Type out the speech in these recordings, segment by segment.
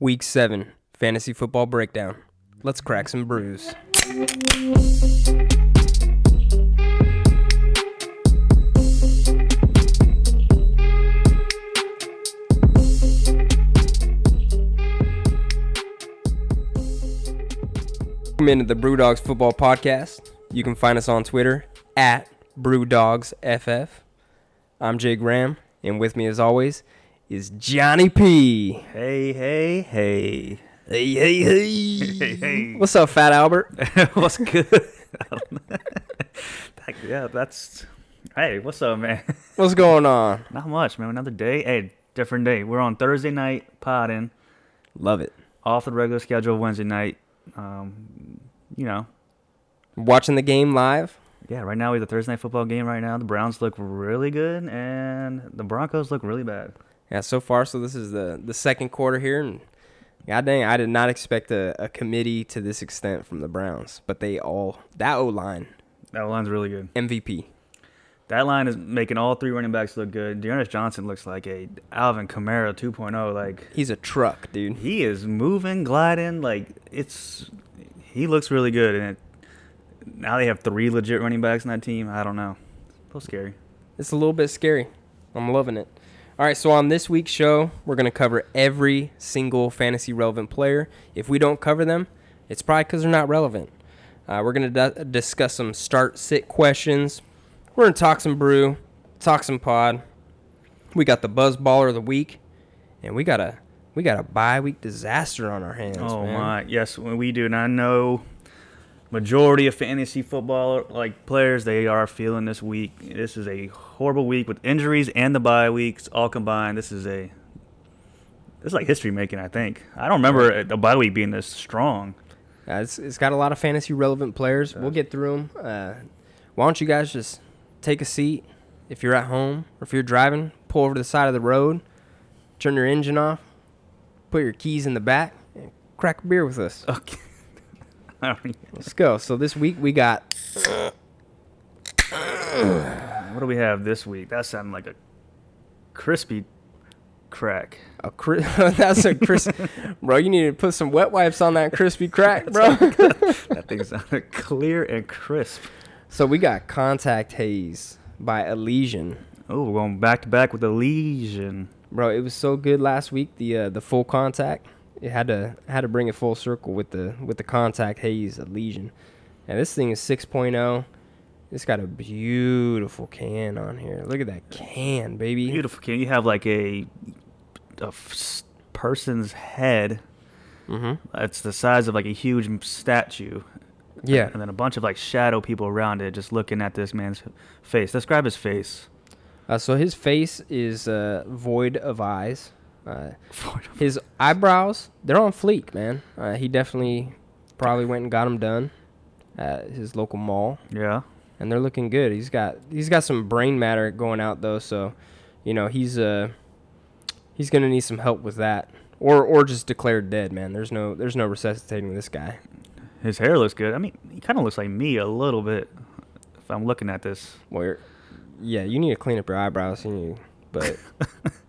Week 7 Fantasy Football Breakdown. Let's crack some brews. Welcome into the Brewdogs Football Podcast. You can find us on Twitter at BrewdogsFF. I'm Jay Graham, and with me as always is Johnny P. Hey, hey, hey. Hey, hey, hey. Hey, hey. What's up, Fat Albert? what's good? That- yeah, that's. Hey, what's up, man? What's going on? Not much, man. Another day. Hey, different day. We're on Thursday night potting, Love it. off the regular schedule Wednesday night. Um, you know, Watching the game live. yeah, right now we have the Thursday night football game right now. The Browns look really good, and the Broncos look really bad. Yeah, so far, so this is the, the second quarter here, and god dang, I did not expect a, a committee to this extent from the Browns, but they all, that O line, That line's really good. MVP. That line is making all three running backs look good. D'Ernest Johnson looks like a Alvin Kamara 2.0. Like He's a truck, dude. he is moving, gliding. Like it's, he looks really good. And it, now they have three legit running backs in that team. I don't know. It's a little scary. It's a little bit scary. I'm loving it. All right, so on this week's show, we're going to cover every single fantasy relevant player. If we don't cover them, it's probably because they're not relevant. Uh, we're going to d- discuss some start sit questions. We're going to talk some brew, talk some pod. We got the buzz baller of the week, and we got a we got a bye week disaster on our hands. oh man. my, yes, we do. And I know majority of fantasy football like players they are feeling this week. This is a horrible week with injuries and the bye weeks all combined. This is a this is like history making. I think I don't remember the bye week being this strong. Uh, it's, it's got a lot of fantasy relevant players. We'll get through them. Uh, why don't you guys just take a seat if you're at home or if you're driving, pull over to the side of the road, turn your engine off, put your keys in the back, and crack a beer with us. Okay. I don't even- Let's go. So this week we got What do we have this week? That sounded like a crispy crack. a cri- that's a crisp, bro. You need to put some wet wipes on that crispy crack, bro. That thing sounded clear and crisp. so we got Contact Haze by Elysian. Oh, we're going back to back with the Elysian. Bro, it was so good last week. The uh, the full contact. It had to had to bring it full circle with the with the contact haze Elysian. And this thing is 6.0. It's got a beautiful can on here. Look at that can, baby. Beautiful. Can you have like a, a f- person's head? Mm-hmm. It's the size of like a huge statue. Yeah. And then a bunch of like shadow people around it just looking at this man's face. Describe his face. Uh, so his face is uh, void of eyes. Uh, his eyebrows, they're on fleek, man. Uh, he definitely probably went and got them done at his local mall. Yeah. and they're looking good. He's got he's got some brain matter going out though, so you know he's uh he's gonna need some help with that, or or just declared dead, man. There's no there's no resuscitating this guy. His hair looks good. I mean, he kind of looks like me a little bit. If I'm looking at this. Where, yeah, you need to clean up your eyebrows, you but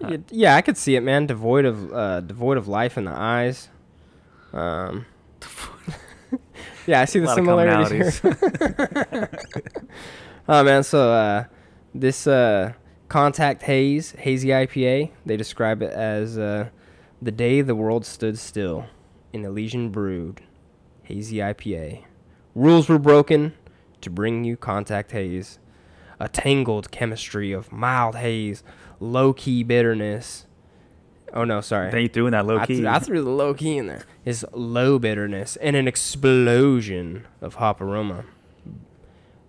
yeah, yeah, I could see it, man. Devoid of uh devoid of life in the eyes. Um. yeah, I see the similarities here. oh man, so uh, this uh, contact haze hazy IPA, they describe it as uh, the day the world stood still in Elysian brewed hazy IPA. Rules were broken to bring you contact haze, a tangled chemistry of mild haze, low key bitterness. Oh no, sorry. Then you threw in that low I, key. threw, I threw the low key in there. Is low bitterness and an explosion of hop aroma.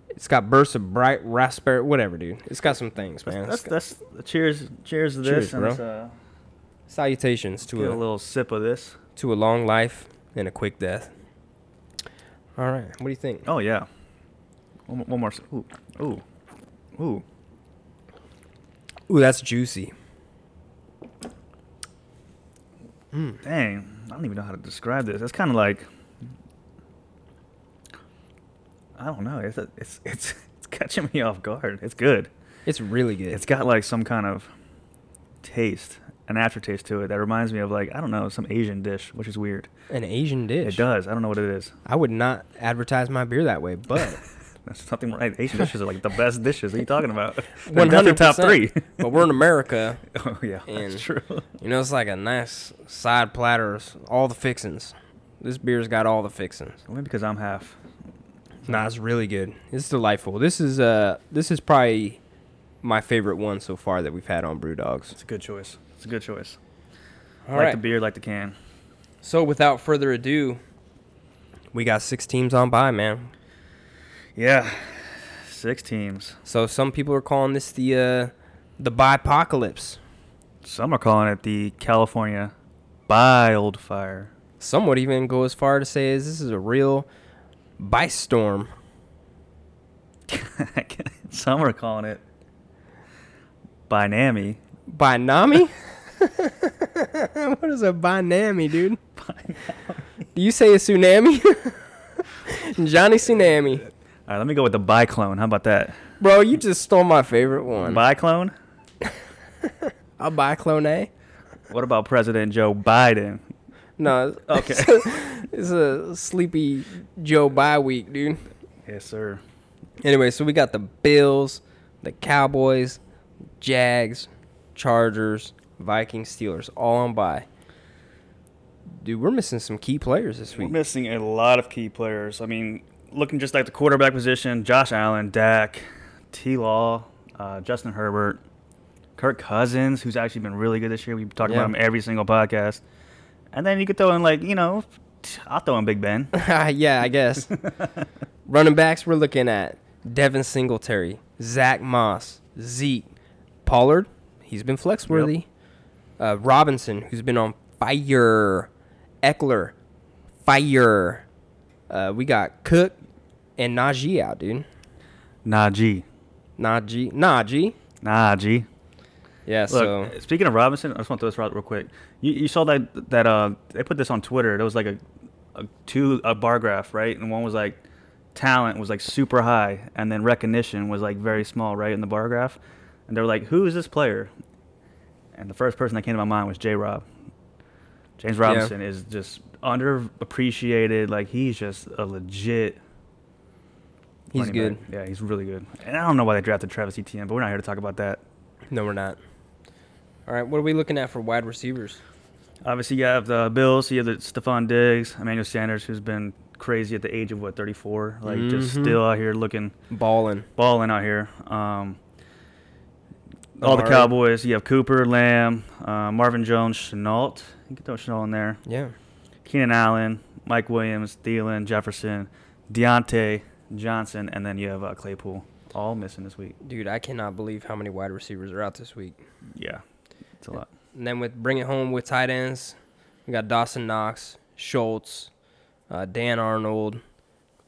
It's got bursts of bright raspberry, whatever, dude. It's got some things, man. That's, It's got- that's cheers. Cheers to this. and bro. uh, salutations to a, a little sip of this. to a long life and a quick death. All right, what do you think? Oh yeah. One, one more. Ooh, ooh, ooh. Ooh, that's juicy. Hmm, dang, I don't even know how to describe this. It's kind of like. I don't know. It's it's it's it's catching me off guard. It's good. It's really good. It's got like some kind of taste, an aftertaste to it that reminds me of like I don't know some Asian dish, which is weird. An Asian dish. It does. I don't know what it is. I would not advertise my beer that way, but That's something right. Asian dishes are like the best dishes. What are you talking about? They're hundred top three. But we're in America. oh yeah, And- that's true. You know, it's like a nice side platter, all the fixings. This beer's got all the fixings. Only because I'm half. Nah, it's really good. It's delightful. This is uh, this is probably my favorite one so far that we've had on Brew Dogs. It's a good choice. It's a good choice. All like right. the beer, like the can. So without further ado, we got six teams on by, man. Yeah, six teams. So some people are calling this the uh, the bipocalypse. Some are calling it the California Wildfire. Some would even go as far to say is this is a real bice storm. Some are calling it Binami. Binami? what is a binami, dude? Do you say a tsunami? Johnny Tsunami. All right, let me go with the Biclone. How about that? Bro, you just stole my favorite one. Biclone? A biclone A? Eh? What about President Joe Biden? No, it's- Okay. it's a sleepy Joe bye week, dude. yes, sir. Anyway, so we got the Bills, the Cowboys, Jags, Chargers, Vikings, Steelers, all on bye. Dude, we're missing some key players this week. We're missing a lot of key players. I mean, looking just like the quarterback position, Josh Allen, Dak, T. Law, uh, Justin Herbert, Kirk Cousins, who's actually been really good this year. We talk Yeah. about him every single podcast. And then you could throw in like, you know, I'll throw in Big Ben. yeah, I guess. Running backs, we're looking at Devin Singletary, Zack Moss, Zeke, Pollard. He's been flex worthy. Uh, Robinson, who's been on fire. Ekeler, fire. Uh, we got Cook and Najee out, dude. Najee. Najee, Najee. Najee. Yeah, Look, so speaking of Robinson, I just want to throw this out real quick. You, you saw that that uh they put this on Twitter. There was like a, a two a bar graph, right? And one was like talent was like super high, and then recognition was like very small, right, in the bar graph. And they were like, "Who is this player?" And the first person that came to my mind was J. Rob. James Robinson is just underappreciated. Like he's just a legit. He's good. back. Yeah, he's really good. And I don't know why they drafted Travis Etienne, but we're not here to talk about that. No, we're not. All right, what are we looking at for wide receivers? Obviously, you have the Bills. You have the Stefon Diggs, Emmanuel Sanders, who's been crazy at the age of what 34, like just Mhm. still out here looking Balling. balling out here. Um, all the Cowboys. You have Cooper, Lamb, uh, Marvin Jones, Shenault. You can throw Shenault in there. Yeah. Keenan Allen, Mike Williams, Thielen, Jefferson, Diontae Johnson, and then you have uh, Claypool. All missing this week. Dude, I cannot believe how many wide receivers are out this week. Yeah, it's a lot. And then with bring it home with tight ends, we got Dawson Knox, Schultz, uh, Dan Arnold,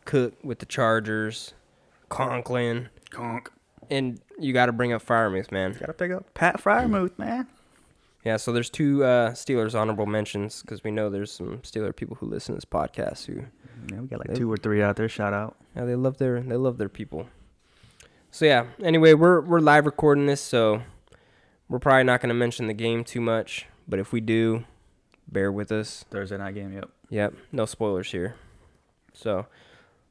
Cook with the Chargers, Conklin, Conk. and you got to bring up Freiermuth, man. Gotta pick up Pat Freiermuth, man. Yeah, so there's two uh, Steelers honorable mentions because we know there's some Steeler people who listen to this podcast who Yeah, we got like They- two or three out there. Shout out. Yeah, they love their they love their people. So yeah. Anyway, we're we're live recording this, so we're probably not gonna mention the game too much. But if we do, bear with us. Thursday night game. Yep. Yep, no spoilers here. So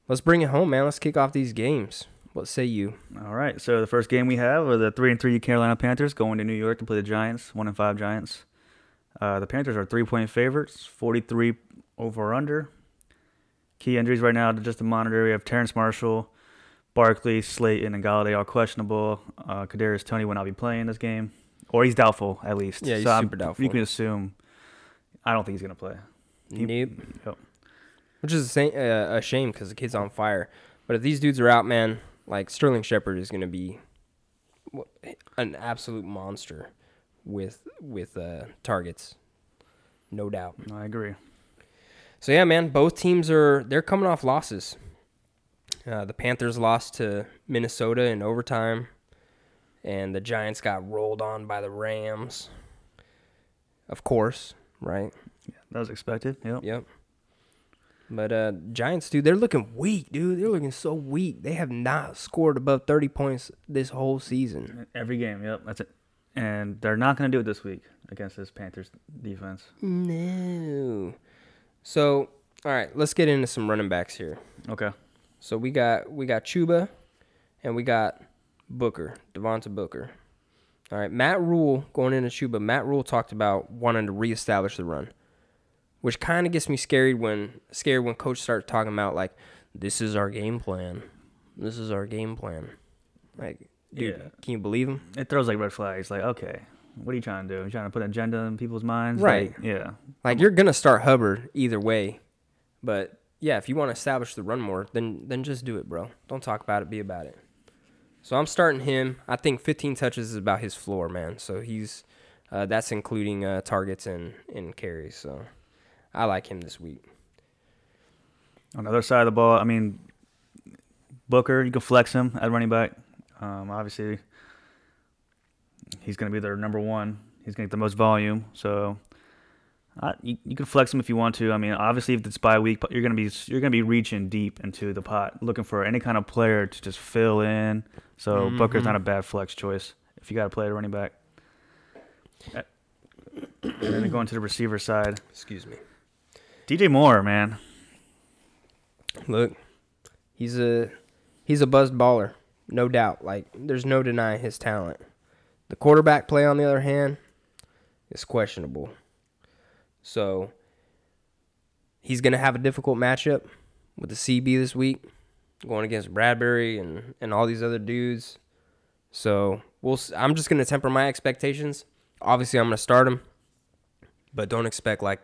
let's bring it home, man. Let's kick off these games. What say you? All right. So the first game we have are the three and three Carolina Panthers going to New York to play the Giants. One and five Giants. Uh, the Panthers are three point favorites. Forty three over or under. Key injuries right now to just the monitor. We have Terrace Marshall, Barkley, Slayton, and Golladay all questionable. Uh, Kadarius Toney will not be playing this game, or he's doubtful at least. Yeah, he's so I'm- super doubtful. You can assume. I don't think he's gonna play. He- Nope. Yep. Which is a, uh, a shame because the kid's on fire. But if these dudes are out, man, like Sterling Shepard is gonna be an absolute monster with with uh, targets, no doubt. I agree. So yeah, man, both teams are they're coming off losses. Uh, the Panthers lost to Minnesota in overtime, and the Giants got rolled on by the Rams. Of course, right? Yeah, That was expected. Yep. Yep. But uh, Giants, dude, they're looking weak, dude. They're looking so weak. They have not scored above thirty points this whole season. Every game. Yep. That's it. And they're not gonna do it this week. against this Panthers defense. No. So, all right, let's get into some running backs here. Okay. So we got we got Chuba, and we got Booker, Devontae Booker. All right, Matt Rhule going into Chuba. Matt Rhule talked about wanting to reestablish the run, which kind of gets me scared when scared when coach starts talking about like this is our game plan, this is our game plan. Like, dude, Yeah. can you believe him? It throws like red flags. Like, okay, what are you trying to do? You trying to put an agenda in people's minds? Right. Like, yeah. Like you're gonna start Hubbard either way, but yeah, if you want to establish the run more, then then just do it, bro. Don't talk about it, be about it. So I'm starting him. I think 15 touches is about his floor, man. So he's uh, that's including uh, targets and and carries. So I like him this week. On the other side of the ball, I mean, Booker, you can flex him at running back. Um, obviously, he's going to be their number one. He's going to get the most volume. So uh, you, you can flex him if you want to. I mean, obviously, if it's bye week, you're going to be you're going to be reaching deep into the pot, looking for any kind of player to just fill in. So Booker's not a bad flex choice if you got to play a running back. Uh, And then going to the receiver side, Excuse me. DJ Moore, man. Look, he's a he's a buzzed baller, no doubt. Like there's no denying his talent. The quarterback play, on the other hand, is questionable. So he's gonna have a difficult matchup with the CB this week, going against Bradberry and and all these other dudes. So we'll. I'm just gonna temper my expectations. Obviously, I'm gonna start him, but don't expect like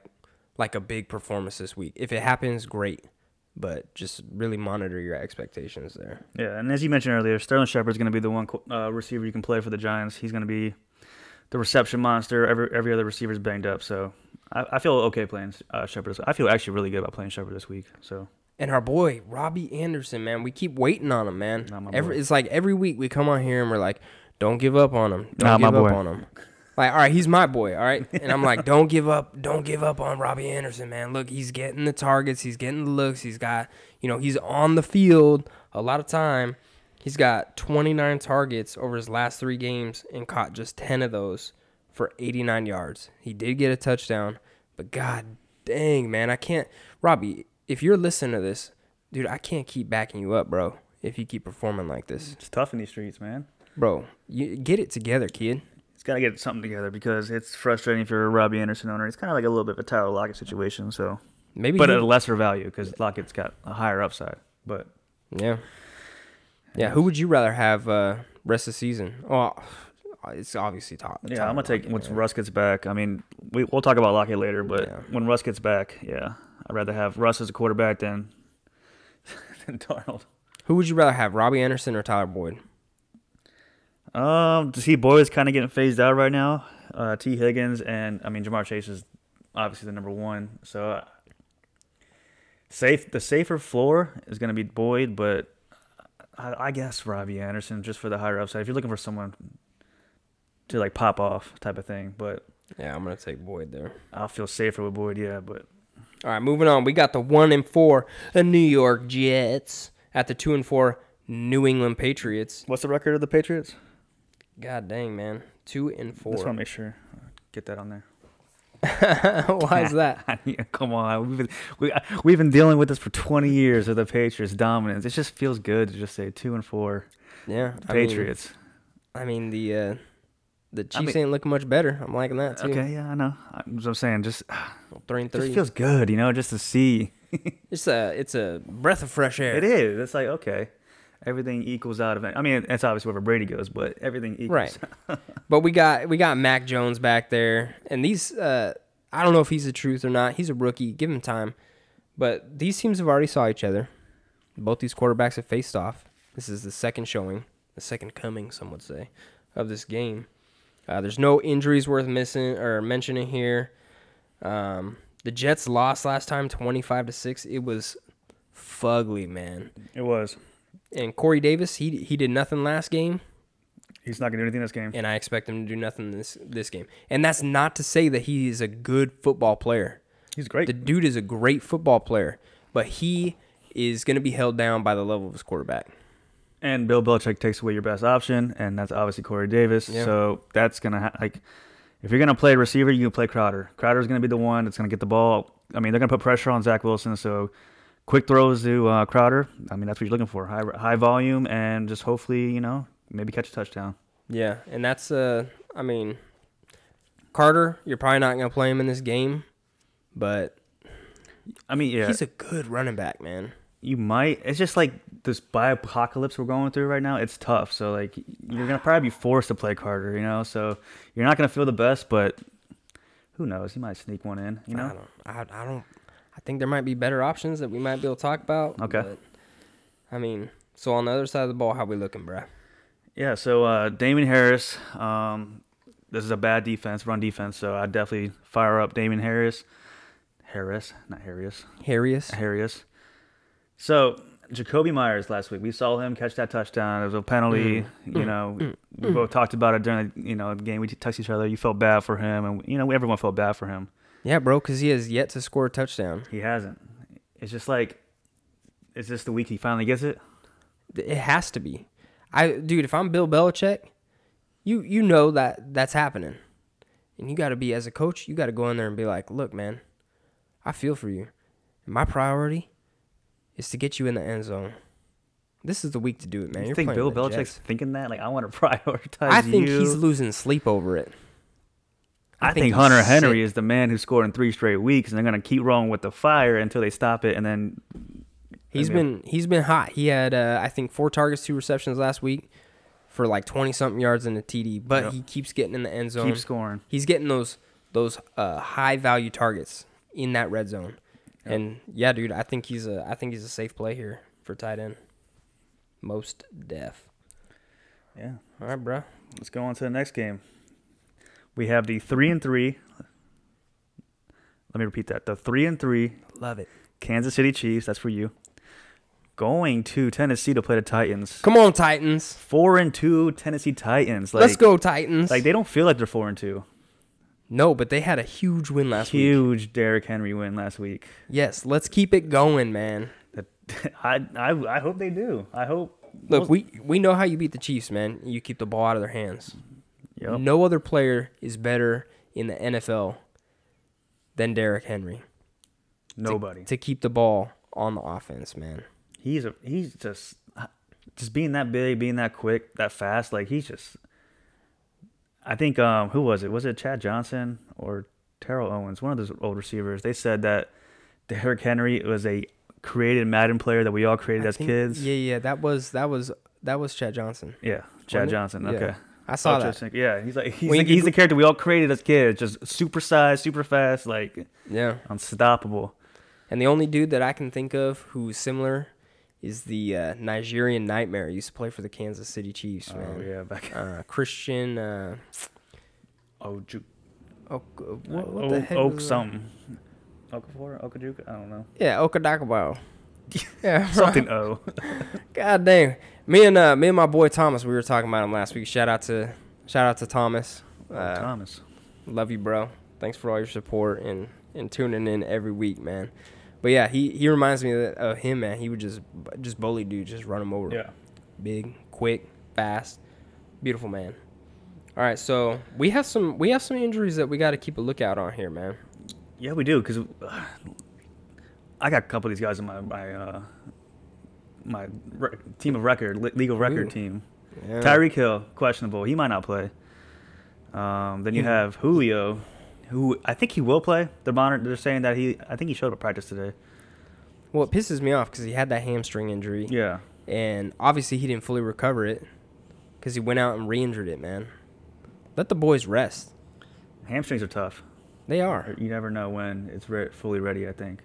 like a big performance this week. If it happens, great but just really monitor your expectations there. Yeah, and as you mentioned earlier, Sterling Shepard's going to be the one uh, receiver you can play for the Giants. He's going to be the reception monster. Every every other receiver's banged up, so I, I feel okay playing uh, Shepard. I feel actually really good about playing Shepard this week. So And our boy Robbie Anderson, man, we keep waiting on him, man. Not my Every it's like every week we come on here and we're like, "Don't give up on him. Don't Not give up on him." Like, all right, he's my boy, all right, and I'm like, "Don't give up. Don't give up on Robbie Anderson, man. Look, he's getting the targets. He's getting the looks. He's got, you know, he's on the field a lot of time. He's got 29 targets over his last three games and caught just 10 of those for 89 yards. He did get a touchdown, but god dang, man, I can't. Robbie, if you're listening to this, dude, I can't keep backing you up, bro. If you keep performing like this, it's tough in these streets, man. bro, you get it together, kid. He's got to get something together because it's frustrating if you're a Robbie Anderson owner. It's kind of like a little bit of a Tyler Lockett situation. So, Maybe, but he- at a lesser value because Lockett's got a higher upside. But yeah, yeah. Who would you rather have uh, rest of the season? Oh, it's obviously top. yeah, I'm gonna take Lockett, once man. Russ gets back. I mean, we, we'll talk about Lockett later, but Yeah. when Russ gets back, yeah, I'd rather have Russ as a quarterback than than Darnold. Who would you rather have, Robbie Anderson or Tyler Boyd? Um, to see Boyd is kind of getting phased out right now. Uh, Tee Higgins and I mean Ja'Marr Chase is obviously the number one. So uh, safe, the safer floor is gonna be Boyd, but I, I guess Robbie Anderson just for the higher upside. If you're looking for someone to like pop off type of thing, but Yeah, I'm gonna take Boyd there. I'll feel safer with Boyd. Yeah, but All right, moving on. We got the one and four, the New York Jets at the two and four New England Patriots. what's the record of the Patriots? God dang, man, two and four. Just want to make sure get that on there. Why is that? Yeah, Come on, we've been we, we've been dealing with this for 20 years with the Patriots dominance. It just feels good to just say two and four Yeah, I mean- Patriots. I mean, the uh, the Chiefs mean- ain't looking much better. I'm liking that too. okay, yeah, I know. I'm, I'm saying just three and just three. feels good, you know, just to see. it's a it's a breath of fresh air. It is. It's like okay, everything equals out of it. I mean, that's obviously wherever Brady goes, but everything equals. Right. But we got we got Mac Jones back there, and these uh, I don't know if he's the truth or not. He's a rookie. Give him time. But these teams have already saw each other. Both these quarterbacks have faced off. This is the second showing, the second coming, some would say, of this game. Uh, there's no injuries worth missing or mentioning here. Um, the Jets lost last time, 25 to six. It was fugly, man. It was. And Corey Davis, he he did nothing last game. He's not gonna do anything this game. and I expect him to do nothing this this game. And that's not to say that he is a good football player. He's great. The dude is a great football player, but he is going to be held down by the level of his quarterback. And Bill Belichick takes away your best option, and that's obviously Corey Davis. Yeah. So that's gonna ha- like if you're gonna play receiver, you can play Crowder. Crowder's gonna be the one that's gonna get the ball. I mean, they're gonna put pressure on Zach Wilson, so quick throws to uh, Crowder. I mean, that's what you're looking for. High high volume and just hopefully, you know, maybe catch a touchdown. Yeah, and that's uh, I mean, Carter, you're probably not gonna play him in this game, but I mean, yeah, he's a good running back, man. you might. It's just like this bi apocalypse we're going through right now. It's tough. So like, you're gonna probably be forced to play Carter. You know, so you're not gonna feel the best, but who knows? He might sneak one in. You I know. don't, I, I don't, I think there might be better options that we might be able to talk about. Okay. but, I mean, so on the other side of the ball, how we looking, bruh? Yeah, so uh, Damien Harris, um, this is a bad defense, run defense, so I definitely fire up Damien Harris. Harris, not Harris. Harrius. Harris. So Jakobi Meyers last week, we saw him catch that touchdown. It was a penalty. You know, we both talked about it during the you know the game. We texted each other. You felt bad for him, and you know everyone felt bad for him. Yeah, bro, because he has yet to score a touchdown. He hasn't. It's just like, is this the week he finally gets it? It has to be. I, dude, if I'm Bill Belichick, you you know that that's happening, and you got to be as a coach, you got to go in there and be like, look, man, I feel for you. My priority is to get you in the end zone. This is the week to do it, man. you You're think Bill Belichick's Jets. thinking that? Like, I want to prioritize I think you. he's losing sleep over it. I, think, he's Hunter Henry is the man who scored in three straight weeks, and they're gonna keep rolling with the fire until they stop it, and then He's I mean- been he's been hot. He had uh, I think four targets, two receptions last week for like twenty something yards in a TD. But Yep. he keeps getting in the end zone. keep scoring. He's getting those those uh, high value targets in that red zone. Yep. And yeah, dude, I think he's a I think he's a safe play here for tight end. Most def. Yeah. All right, bro. Let's go on to the next game. We have the three and three. Let me repeat that: the three and three Love it. Kansas City Chiefs. That's for you. Going to Tennessee to play the Titans. Come on, Titans. Four and two Tennessee Titans. Like, Let's go, Titans. Like they don't feel like they're four and two. no, but they had a huge win last week. Huge Derrick Henry win last week. Yes, let's keep it going, man. I I I hope they do. I hope. Look, we we know how you beat the Chiefs, man. You keep the ball out of their hands. Yep. No other player is better in the NFL than Derrick Henry Nobody. to keep the ball on the offense, man. he's a he's just just being that big, being that quick, that fast. Like he's just. I think um who was it? Was it Chad Johnson or Terrell Owens? One of those old receivers. They said that Derrick Henry was a created Madden player that we all created I as think- kids. Yeah, yeah, that was that was that was Chad Johnson. Yeah, Chad Wasn't it? Johnson. Yeah. I saw Oh, that. Yeah, he's like he's, When like, he's the character we all created as kids, just super size, super fast, like Yeah. unstoppable. And the only dude that I can think of who's similar is the uh, Nigerian Nightmare. He used to play for the Kansas City Chiefs, Oh man. yeah, back. Uh, Christian. Uh, Oh, Ju- Oak, what, what Oak, the heck Oak something. Okafor, Okajuka, I don't know. Yeah, Okadakawa. yeah, Something O. God damn. Me and uh, me and my boy Thomas, we were talking about him last week. Shout out to shout out to Thomas. Uh, Thomas. love you, bro. Thanks for all your support and and tuning in every week, man. But yeah, he he reminds me of, him, man. He would just just bully dudes, just run him over. Yeah. Big, quick, fast, beautiful man. All right, so we have some we have some injuries that we got to keep a lookout on here, man. Yeah, we do because I got a couple of these guys in my my uh, my re- team of record, legal record Ooh. team. Yeah. Tyreek Hill questionable. He might not play. Um, then you Hmm. have Julio, who I think he will play. They're monitor- They're saying that he. I think he showed up at practice today. Well, it pisses me off because he had that hamstring injury. Yeah. and obviously he didn't fully recover it because he went out and re-injured it. Man, let the boys rest. Hamstrings are tough. They are. You never know when it's re- fully ready. I think,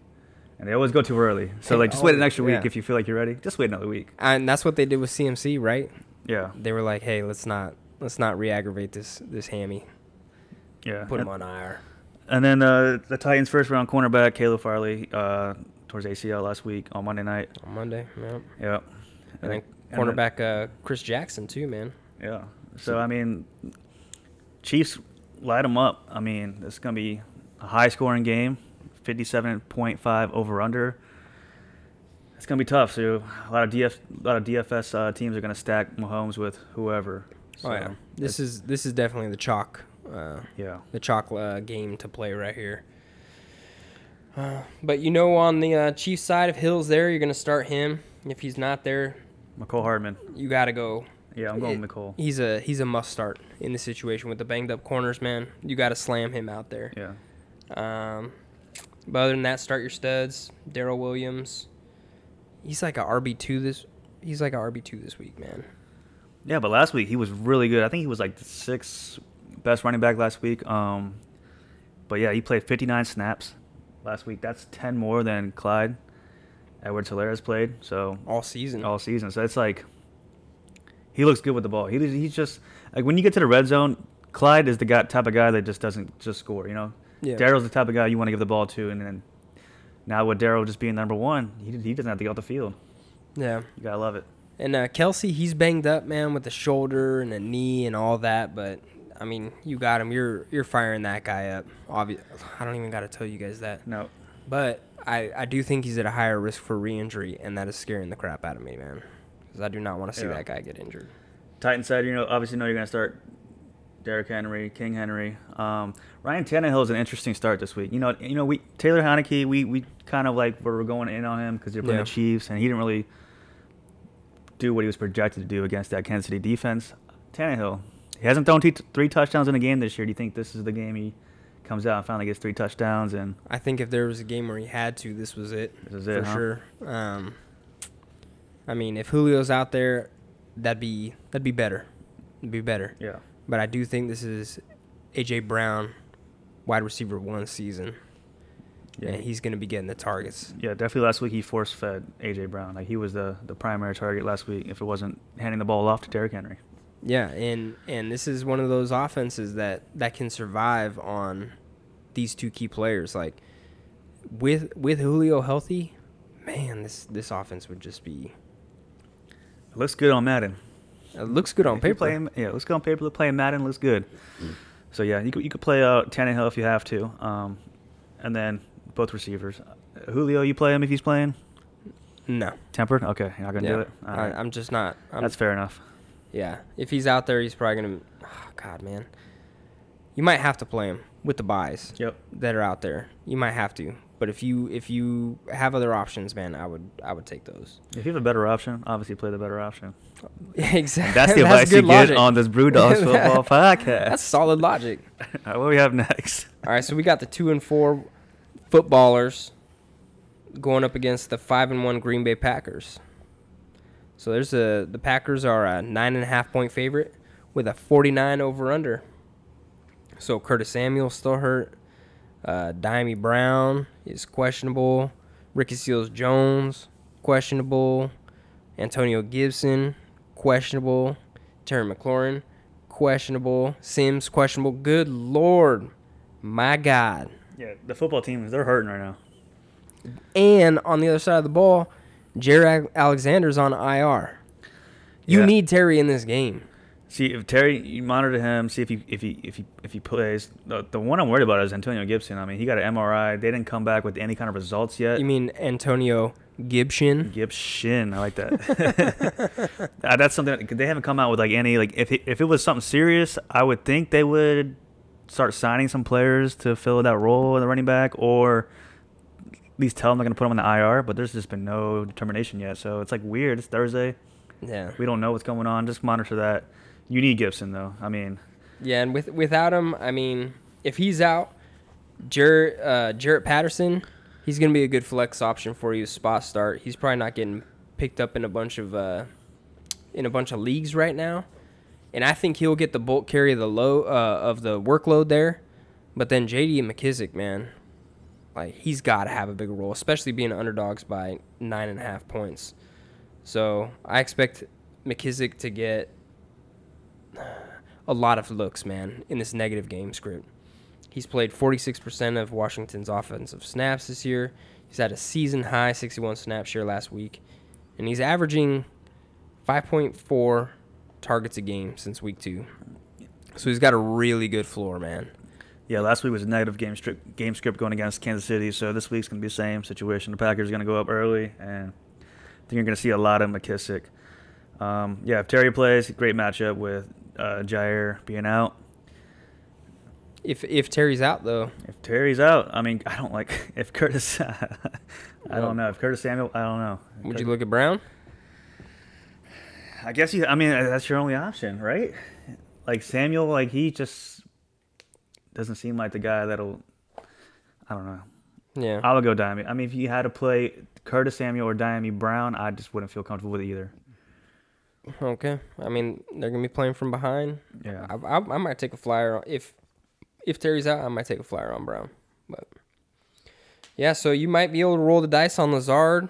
and they always go too early. So like, just wait an extra week yeah. if you feel like you're ready. Just wait another week. And that's what they did with CMC, right? Yeah. They were like, "Hey, let's not let's not re-aggravate this this hammy. Yeah. Put and, him on IR." and then uh, the Titans' first round cornerback Caleb Farley uh, towards ACL last week on Monday night. On Monday, yeah. Yeah. And then cornerback uh, Chris Jackson too, man. Yeah. So I mean, Chiefs light them up. I mean, it's gonna be a high scoring game, fifty-seven point five over under. It's gonna be tough. So a lot of DF, a lot of DFS uh, teams are gonna stack Mahomes with whoever. So oh yeah, this is this is definitely the chalk uh, Yeah. the chalk uh, game to play right here. Uh, but you know, on the uh, Chiefs side, of Hill's there, you're gonna start him. If he's not there, Mecole Hardman. you got to go. Yeah, I'm going It- Mecole. He's a he's a must start in this situation with the banged up corners, man. You got to slam him out there. Yeah. Um, but other than that, start your studs. Darrel Williams, he's like a RB two this. He's like a RB two this week, man. Yeah, but last week he was really good. I think he was like the sixth best running back last week. Um, but yeah, he played 59 snaps last week. That's 10 more than Clyde Edwards Hilaire played. So All season. all season. So it's like he looks good with the ball. He he's just like when you get to the red zone, Clyde is the guy, type of guy that just doesn't just score. You know, Yeah. Darrel's the type of guy you want to give the ball to, and then now with Darrel just being number one, he he doesn't have to get off the field. Yeah. You gotta love it. And uh, Kelce, he's banged up, man, with the shoulder and the knee and all that. But I mean, you got him. You're you're firing that guy up. Obvious. I don't even got to tell you guys that. No, But I I do think he's at a higher risk for re-injury, and that is scaring the crap out of me, man. Because I do not want to see Yeah. that guy get injured. Titan side, you know, obviously know you're going to start Derrick Henry, King Henry. Um, Ryan Tannehill is an interesting start this week. You know, you know, we Taylor Heinicke, we we kind of like were going in on him because they're playing Yeah. the Chiefs, and he didn't really do what he was projected to do against that Kansas City defense. Tannehill, he hasn't thrown t- three touchdowns in a game this year. Do you think this is the game he comes out and finally gets three touchdowns and I think if there was a game where he had to, this was it. this is for it? huh? sure. Um, I mean, if Julio's out there, that'd be that'd be better. It'd be better. Yeah. But I do think this is AJ Brown, wide receiver one season, Yeah. and he's gonna be getting the targets. Yeah, definitely last week he force fed AJ Brown. Like he was the, the primary target last week if it wasn't handing the ball off to Derrick Henry. Yeah, and and this is one of those offenses that that can survive on these two key players. Like with with Julio healthy, man, this this offense would just be. It looks good on Madden. It looks good on paper. Playing, yeah, it looks good on paper. Playing Madden looks good. So yeah, you could, you could play out Tannehill if you have to, um, and then both receivers. Uh, Julio, you play him if he's playing No, tempered. Okay, you're not gonna yeah, do it. All I, I'm just not. I'm, That's fair enough. Yeah, if he's out there, he's probably gonna. Oh, God, man, you might have to play him with the buys Yep. that are out there. You might have to, but if you if you have other options, man, I would I would take those. If you have a better option, obviously play the better option. exactly. That's the advice you good get on this Brew Dogs football podcast. That's solid logic. Right, what do we have next? All right, so we got the two and four footballers going up against the five and one Green Bay Packers. So there's a the Packers are a nine and a half point favorite with a 49 over under. So Curtis Samuel still hurt. Uh, Dyami Brown is questionable. Ricky Seals Jones questionable. Antonio Gibson questionable. Terry McLaurin questionable. Sims questionable. Good lord, my God. Yeah, the football team they're hurting right now. And on the other side of the ball, Jaire Alexander's on IR. You Yeah. need Terry in this game. See if Terry, you monitor him, see if he if he if he if he plays. The, the one I'm worried about is Antonio Gibson. I mean, he got an MRI. They didn't come back with any kind of results yet. You mean Antonio Gibson? Gibson, I like that. Uh, that's something they haven't come out with like any like if it, if it was something serious, I would think they would start signing some players to fill that role in the running back, or at least tell them they're going to put him on the IR. But there's just been no determination yet, so it's like weird. It's Thursday. Yeah. We don't know what's going on. Just monitor that. You need Gibson though. I mean, Yeah, and with without him, I mean, if he's out, Jaret uh, Jaret Patterson, he's gonna be a good flex option for you. Spot start. He's probably not getting picked up in a bunch of uh, in a bunch of leagues right now, and I think he'll get the bulk carry of the low uh, of the workload there. But then J.D. McKissick, man, like he's got to have a bigger role, especially being underdogs by nine and a half points. So I expect McKissick to get a lot of looks, man, in this negative game script. He's played 46% of Washington's offensive snaps this year. He's had a season high 61 snap share last week, and he's averaging 5.4 targets a game since week two. So he's got a really good floor, man. yeah, last week was a negative game script game script going against Kansas City, so this week's going to be the same situation. The Packers are going to go up early, and I think you're going to see a lot of McKissick. Um, yeah, if Terry plays, great matchup with uh, Jaire being out. If if Terry's out though, If Terry's out, I mean, I don't like if Curtis. I don't know if Curtis Samuel. I don't know. would you look at Brown? I guess you. I mean, that's your only option, right? Like Samuel, like he just doesn't seem like the guy that'll. I don't know. Yeah. I would go Dyami. I mean, if you had to play Curtis Samuel or Dyami Brown, I just wouldn't feel comfortable with either. Okay. I mean, they're gonna be playing from behind. Yeah. I, I, I might take a flyer on- if if Terry's out. I might take a flyer on Brown. But yeah, so you might be able to roll the dice on Lazard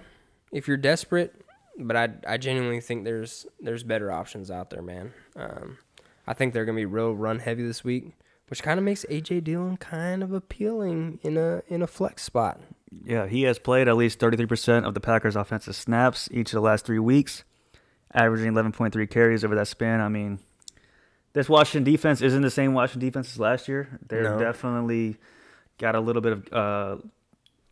if you're desperate. But I I genuinely think there's there's better options out there, man. Um, I think they're gonna be real run heavy this week, which kind of makes AJ Dillon kind of appealing in a in a flex spot. Yeah, he has played at least 33% of the Packers' offensive snaps each of the last three weeks, averaging 11.3 carries over that span. I mean, this Washington defense isn't the same Washington defense as last year. They're No. definitely got a little bit of, uh,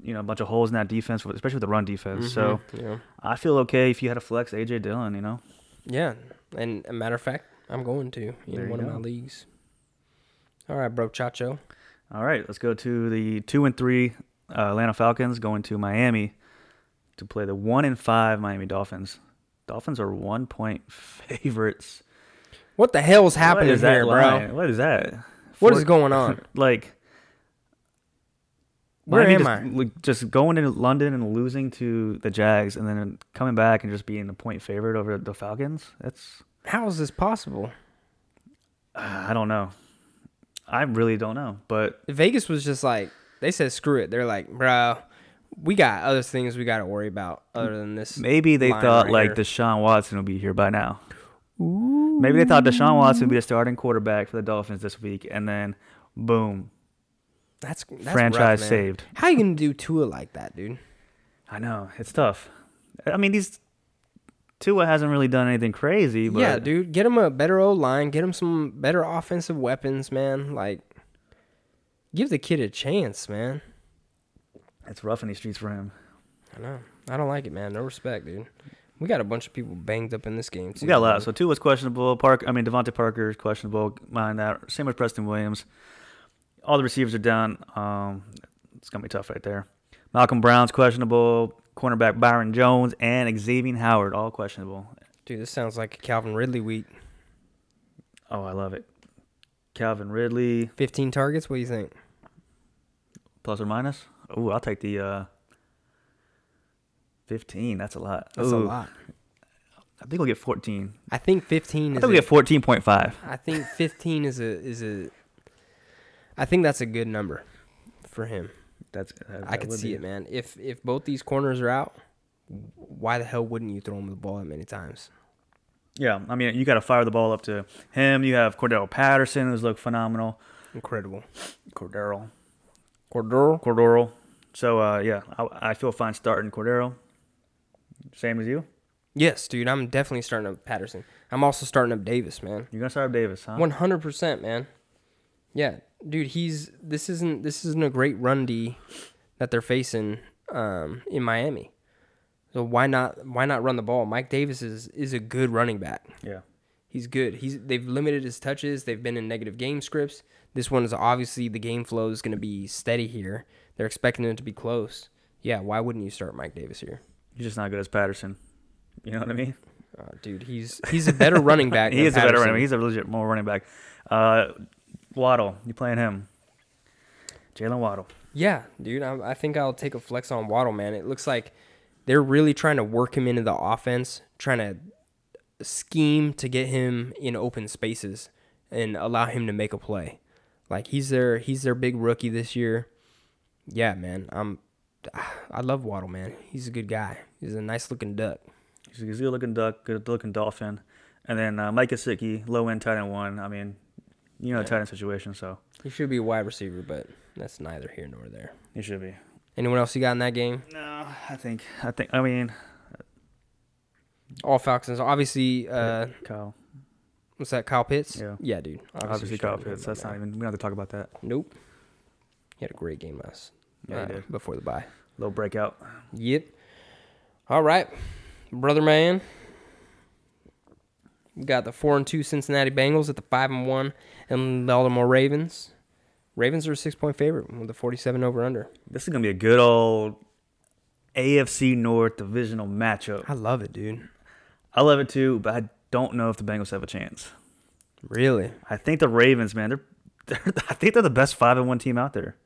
you know, a bunch of holes in that defense, especially with the run defense. So Mhm, yeah. I feel okay if you had to flex AJ Dillon, you know? Yeah, and a matter of fact, I'm going to There in you one of my leagues. All right, bro, Chacho. All right, let's go to the two and three uh, Atlanta Falcons going to Miami to play the one and five Miami Dolphins. Dolphins are one point favorites. What the hell's happening is that here, bro? line? What is that? What Four- is going on? like? Where Miami am just, I? like, just going into London and losing to the Jags, and then coming back and just being a point favorite over the Falcons. That's How is this possible? I don't know. I really don't know, but Vegas was just like they said, screw it. They're like, bro, we got other things we got to worry about other than this. maybe they thought right like here. Deshaun Watson will be here by now. Maybe they thought Deshaun Watson would be the starting quarterback for the Dolphins this week, and then boom, That's, that's franchise rough, saved. How you gonna do Tua like that, dude? I know it's tough. I mean, these Tua hasn't really done anything crazy, but yeah, dude, get him a better O line, get him some better offensive weapons, man. Like, give the kid a chance, man. It's rough in these streets for him. I know. I don't like it, man. No respect, dude. We got a bunch of people banged up in this game too. We got a lot. So Tua's questionable. Park, I mean DeVante Parker is questionable. Mind that. Same with Preston Williams. All the receivers are down. Um, it's gonna be tough right there. Malcolm Brown's questionable. Cornerback Byron Jones and Xavien Howard all questionable. Dude, this sounds like a Calvin Ridley week. Oh, I love it. Calvin Ridley 15 targets. What do you think? plus or minus. Ooh, I'll take the uh, fifteen. That's a lot. That's a lot. I think we'll get fourteen. I think 15 I think we get fourteen point five. I think 15 is a is a. I think that's a good number for him. That's that- I that could see be- it, man. If if both these corners are out, why the hell wouldn't you throw him the ball that many times? Yeah, I mean, you got to fire the ball up to him. You have Cordarrelle Patterson, who's looked phenomenal. Incredible. Cordarrelle, Cordarrelle. Cordarrelle. So uh, yeah, I, I feel fine starting Cordarrelle. Same as you. Yes, dude. I'm definitely starting up Patterson. I'm also starting up Davis, man. You're gonna start Davis, huh? One hundred percent, man. Yeah, dude. He's this isn't this isn't a great run D that they're facing um, in Miami. So why not why not run the ball? Mike Davis is is a good running back. Yeah. He's good. He's they've limited his touches. They've been in negative game scripts. This one is obviously the game flow is going to be steady here. They're expecting it to be close. Yeah, why wouldn't you start Mike Davis here? He's just not good as Patterson. You know what I mean? Uh, dude, he's he's a better running back. he is a better Patterson. running. He's a legit more running back. Uh, Waddle, you playing him? Jaylen Waddle. Yeah, dude, I, I think I'll take a flex on Waddle, man. It looks like they're really trying to work him into the offense, trying to scheme to get him in open spaces and allow him to make a play. Like he's their he's their big rookie this year. Yeah, man. I'm I love Waddle, man. He's a good guy. He's a nice looking duck. He's a good looking duck, good looking dolphin. And then uh, Mike Gesicki, low end tight end one. I mean, you know the Yeah. tight end situation, so He should be a wide receiver, but that's neither here nor there. he should be. Anyone else you got in that game? No, I think I think I mean All Falcons. Obviously, uh, Kyle. what's that? Kyle Pitts. Yeah. Yeah, dude. Obviously, we Kyle Pitts. That's about not even. We don't have to talk about that. Nope. He had a great game last. Yeah, uh. Before the bye. Low breakout. Yep. All right, brother man. We got the four and two Cincinnati Bengals at the five and one and Baltimore Ravens. Ravens are a six point favorite with a 47 over under. This is gonna be a good old AFC North divisional matchup. I love it, dude. I love it too, but I don't know if the Bengals have a chance. Really? I think the Ravens, man, they're, they're I think they're the best five and one team out there.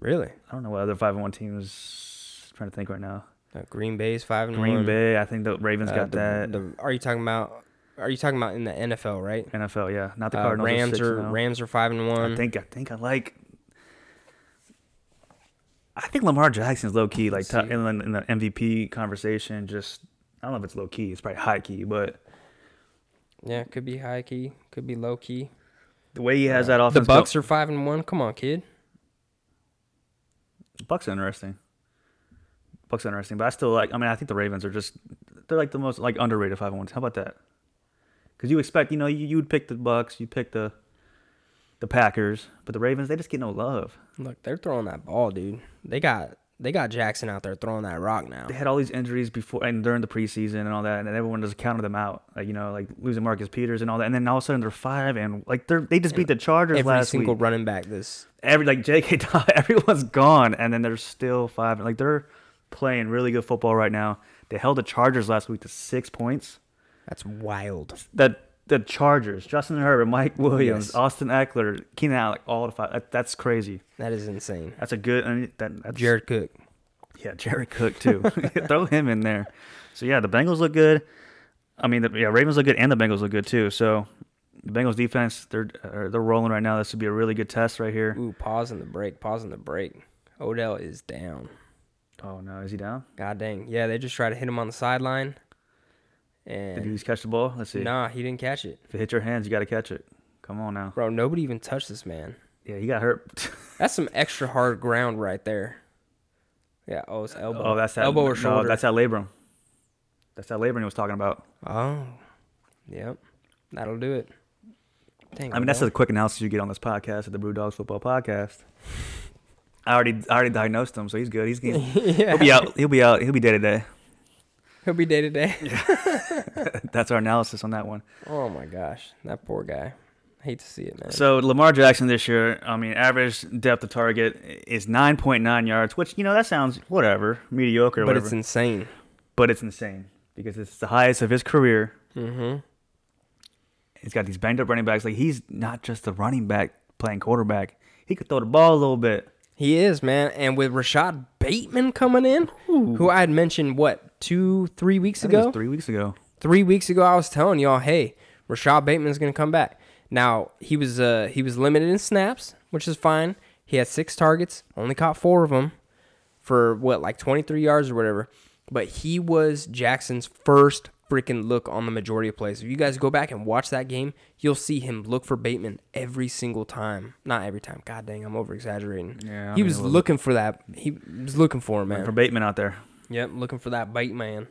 Really? I don't know what other five and one teams. I'm trying to think right now. Uh, Green Bay's five and one. Green one. Bay. I think the Ravens Uh, got the- that. the- are you talking about? Are you talking about in the NFL? Right? NFL, yeah, not the Uh, Cardinals. Rams six are oh. Rams are five and one. I think I think I like. I think Lamar Jackson's low key, like top, in, the- in the MVP conversation. Just I don't know if it's low key. It's probably high key, but yeah, could be high key, could be low key. the way he has that off. the offense, Bucks are five and one. Come on, kid. Bucks interesting. Bucks interesting, but I still like. I mean, I think the Ravens are just they're like the most like underrated five oh ones. How about that? Because you expect, you know, you you would pick the Bucks, you pick the the Packers, but the Ravens they just get no love. Look, they're throwing that ball, dude. They got they got Jackson out there throwing that rock now. they had all these injuries before and during the preseason and all that, and everyone just counted them out. Like you know, like losing Marcus Peters and all that, and then all of a sudden they're five and like they're they just beat the Chargers Every last single week. running back this Every like J.K. Dobbins, everyone's gone, and then they're still five. Like they're playing really good football right now. They held the Chargers last week to six points. that's wild. That the Chargers, Justin Herbert, Mike Williams, Yes. Austin Ekeler, Keenan Allen, all the five. That, that's crazy. That is insane. That's a good. I mean, that, that's, Jared Cook. Yeah, Jared Cook too. Throw him in there. So yeah, the Bengals look good. I mean, the, yeah, Ravens look good, and the Bengals look good too. So the Bengals defense, they're uh, they're rolling right now. This would be a really good test right here. Ooh, pause in the break. Pause in the break. Odell is down. Oh no, is he down? God dang. Yeah, they just tried to hit him on the sideline. Did And he just catch the ball? Let's see. nah, he didn't catch it. If it hit your hands, you got to catch it. Come on now. Bro, nobody even touched this man. Yeah, he got hurt. That's some extra hard ground right there. Yeah, oh, it's elbow. oh, that's that. elbow or no, shoulder. that's that labrum. That's that labrum he was talking about. Oh, yep. That'll do it. Dang, I mean, that's the quick analysis you get on this podcast at the Brew Dogs Football Podcast. I already, I already diagnosed him, so he's good. He's, he's yeah. he'll be out. He'll be out. He'll be day to day. He'll be day to day. That's our analysis on that one. Oh my gosh, that poor guy. hate to see it, man. So Lamar Jackson this year, I mean, average depth of target is 9.9 yards, which you know that sounds whatever, mediocre, or but whatever. it's insane. but it's insane because it's the highest of his career. Mm-hmm. He's got these banged up running backs. Like he's not just a running back playing quarterback. He could throw the ball a little bit. He is, man. And with Rashod Bateman coming in, who I had mentioned, what, two, three weeks I think it was ago? three weeks ago. Three weeks ago, I was telling y'all, hey, Rashod Bateman's going to come back. Now, he was uh, he was limited in snaps, which is fine. He had six targets, only caught four of them for, what, like 23 yards or whatever. But he was Jackson's first freaking look on the majority of plays. If you guys go back and watch that game, you'll see him look for Bateman every single time. Not every time. God dang, I'm over exaggerating. Yeah, I he mean, was looking for that. He was looking for him, bit. man. for Bateman out there. Yep, looking for that bite man.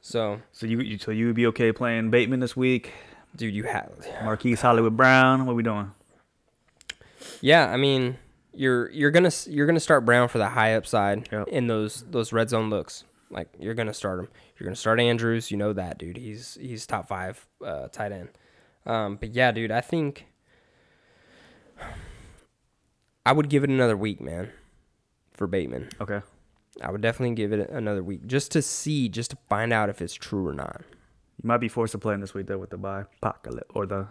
So, So you, you so you would be okay playing Bateman this week? dude, you have Marquise Hollywood Brown. What are we doing? Yeah, I mean, you're you're gonna you're gonna start Brown for the high upside Yep. in those those red zone looks. Like you're gonna start him. You're gonna start Andrews. You know that, dude. He's he's top five uh, tight end. Um, but yeah, dude, I think I would give it another week, man, for Bateman. Okay. I would definitely give it another week just to see, just to find out if it's true or not. You might be forced to play him this week though with the bye apocalypse or the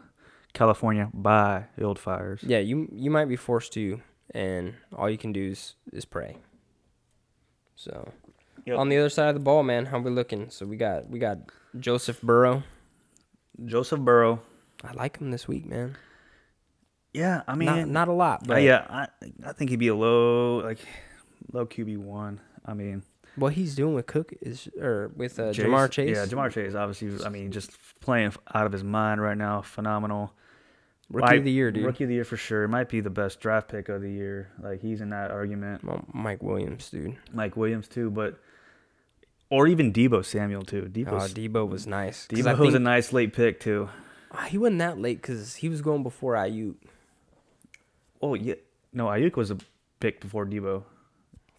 California bye old fires. Yeah, you you might be forced to, and all you can do is is pray. So, Yep. on the other side of the ball, man, how we looking? So we got we got Joseph Burrow. Joseph Burrow. I like him this week, man. Yeah, I mean, not not a lot, uh, but yeah, I I think he'd be a low like low QB one. I mean, what he's doing with Cook is or with uh, Chase- Ja'Marr Chase. Yeah, Ja'Marr Chase. Obviously, I mean, just playing out of his mind right now. Phenomenal. rookie of the year, dude. Rookie of the year for sure. Might be the best draft pick of the year. Like he's in that argument. Well, Mike Williams, dude. Mike Williams too, but or even Deebo Samuel too. Deebo. Oh, Deebo was nice. Deebo was a nice late pick too. Ah, he wasn't that late because he was going before Aiyuk. Oh yeah, no, Aiyuk was a pick before Deebo.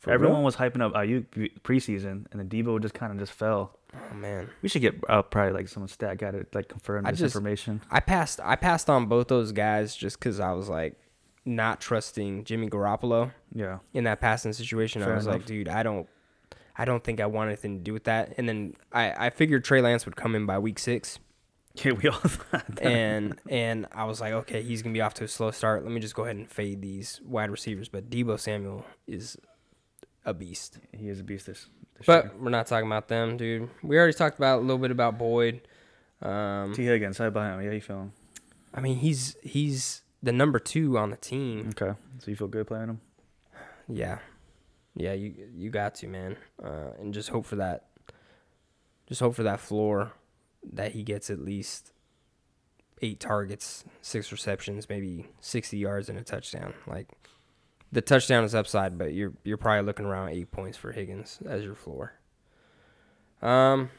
For Everyone real? was hyping up Aiyuk preseason, and then Deebo just kind of just fell. Oh man. We should get uh, probably like some stat guy to like confirm I this just- information. I passed I passed on both those guys just because I was like, not trusting Jimmy Garoppolo Yeah. in that passing situation. Fair I was enough. like, dude, I don't, I don't think I want anything to do with that. And then I, I figured Trey Lance would come in by week six, Yeah, we all thought that. and and I was like, okay, he's gonna be off to a slow start. Let me just go ahead and fade these wide receivers. But Deebo Samuel is a beast. he is a beast this, this year. But we're not talking about them, dude. We already talked about a little bit about Boyd. Um, T. Higgins, how about him? Yeah, you feeling? I mean, he's he's the number two on the team. Okay. So you feel good playing him? Yeah, yeah, you you got to man, uh, and just hope for that. Just hope for that floor that he gets at least eight targets, six receptions, maybe sixty yards and a touchdown. Like the touchdown is upside, but you're you're probably looking around eight points for Higgins as your floor. Um,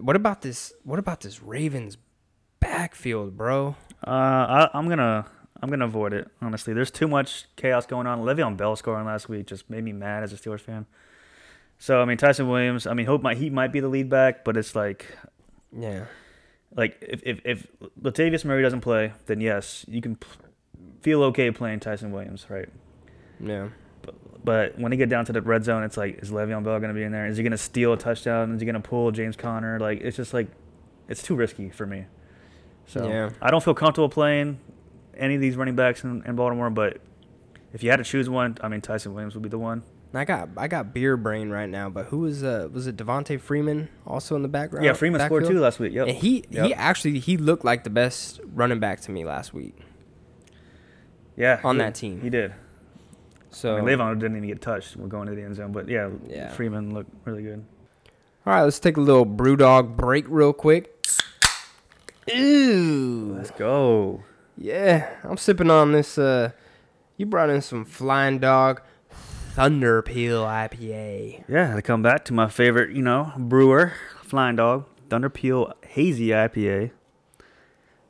what about this? What about this Ravens backfield, bro? Uh, I, I'm gonna I'm gonna avoid it. Honestly, there's too much chaos going on. Le'Veon Bell scoring last week just made me mad as a Steelers fan. So I mean, Ty'Son Williams. I mean, hope my he might be the lead back, but it's like Yeah, like if if if Latavius Murray doesn't play, then yes, you can feel okay playing Ty'Son Williams, right? Yeah. But when they get down to the red zone, it's like, is Le'Veon Bell going to be in there? Is he going to steal a touchdown? Is he going to pull James Conner? Like, it's just like, it's too risky for me. So Yeah. I don't feel comfortable playing any of these running backs in, in Baltimore. But if you had to choose one, I mean, Ty'Son Williams would be the one. I got I got beer brain right now, but who was uh was it Devonta Freeman also in the background? yeah, Freeman scored backfield? two last week. Yep. And he he actually he looked like the best running back to me last week. yeah, on he- that team. he did. So I mean, Le'Veon didn't even get touched. We're going to the end zone, but yeah, Yeah. Freeman looked really good. all right, let's take a little brew dog break real quick. Ooh, Let's go. yeah, I'm sipping on this. Uh, you brought in some Flying Dog Thunder Peel IPA. Yeah, to come back to my favorite, you know, brewer, Flying Dog, Thunder Peel Hazy IPA.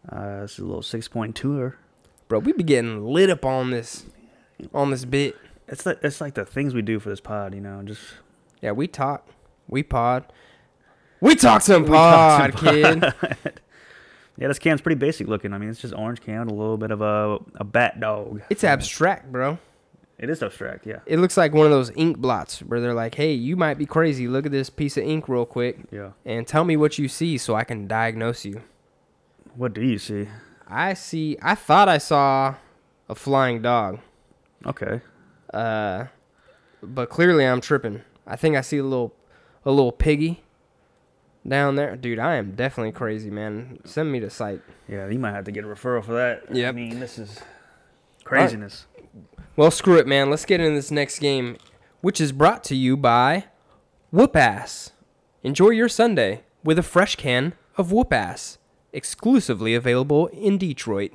Uh, this is a little 6.2er. Bro, we be getting lit up on this on this bit. It's like it's like the things we do for this pod, you know, just Yeah, we talk, we pod, we talk some We talk pod, some kid. yeah. This can's pretty basic looking. I mean, it's just orange can with a little bit of a a bat dog. It's abstract, bro. It is abstract, yeah, It looks like one of those ink blots where they're like, "Hey, you might be crazy. Look at this piece of ink real quick yeah. and tell me what you see so I can diagnose you." What do you see? I see. I thought I saw a flying dog, Okay, uh, but clearly I'm tripping. I think I see a little, a little piggy down there, dude. I am definitely crazy, man. Send me the site. yeah, you might have to get a referral for that. Yeah. I mean, this is craziness. Well, screw it, man. Let's get into this next game, which is brought to you by Whoop Ass. Enjoy your Sunday with a fresh can of Whoop Ass, exclusively available in Detroit.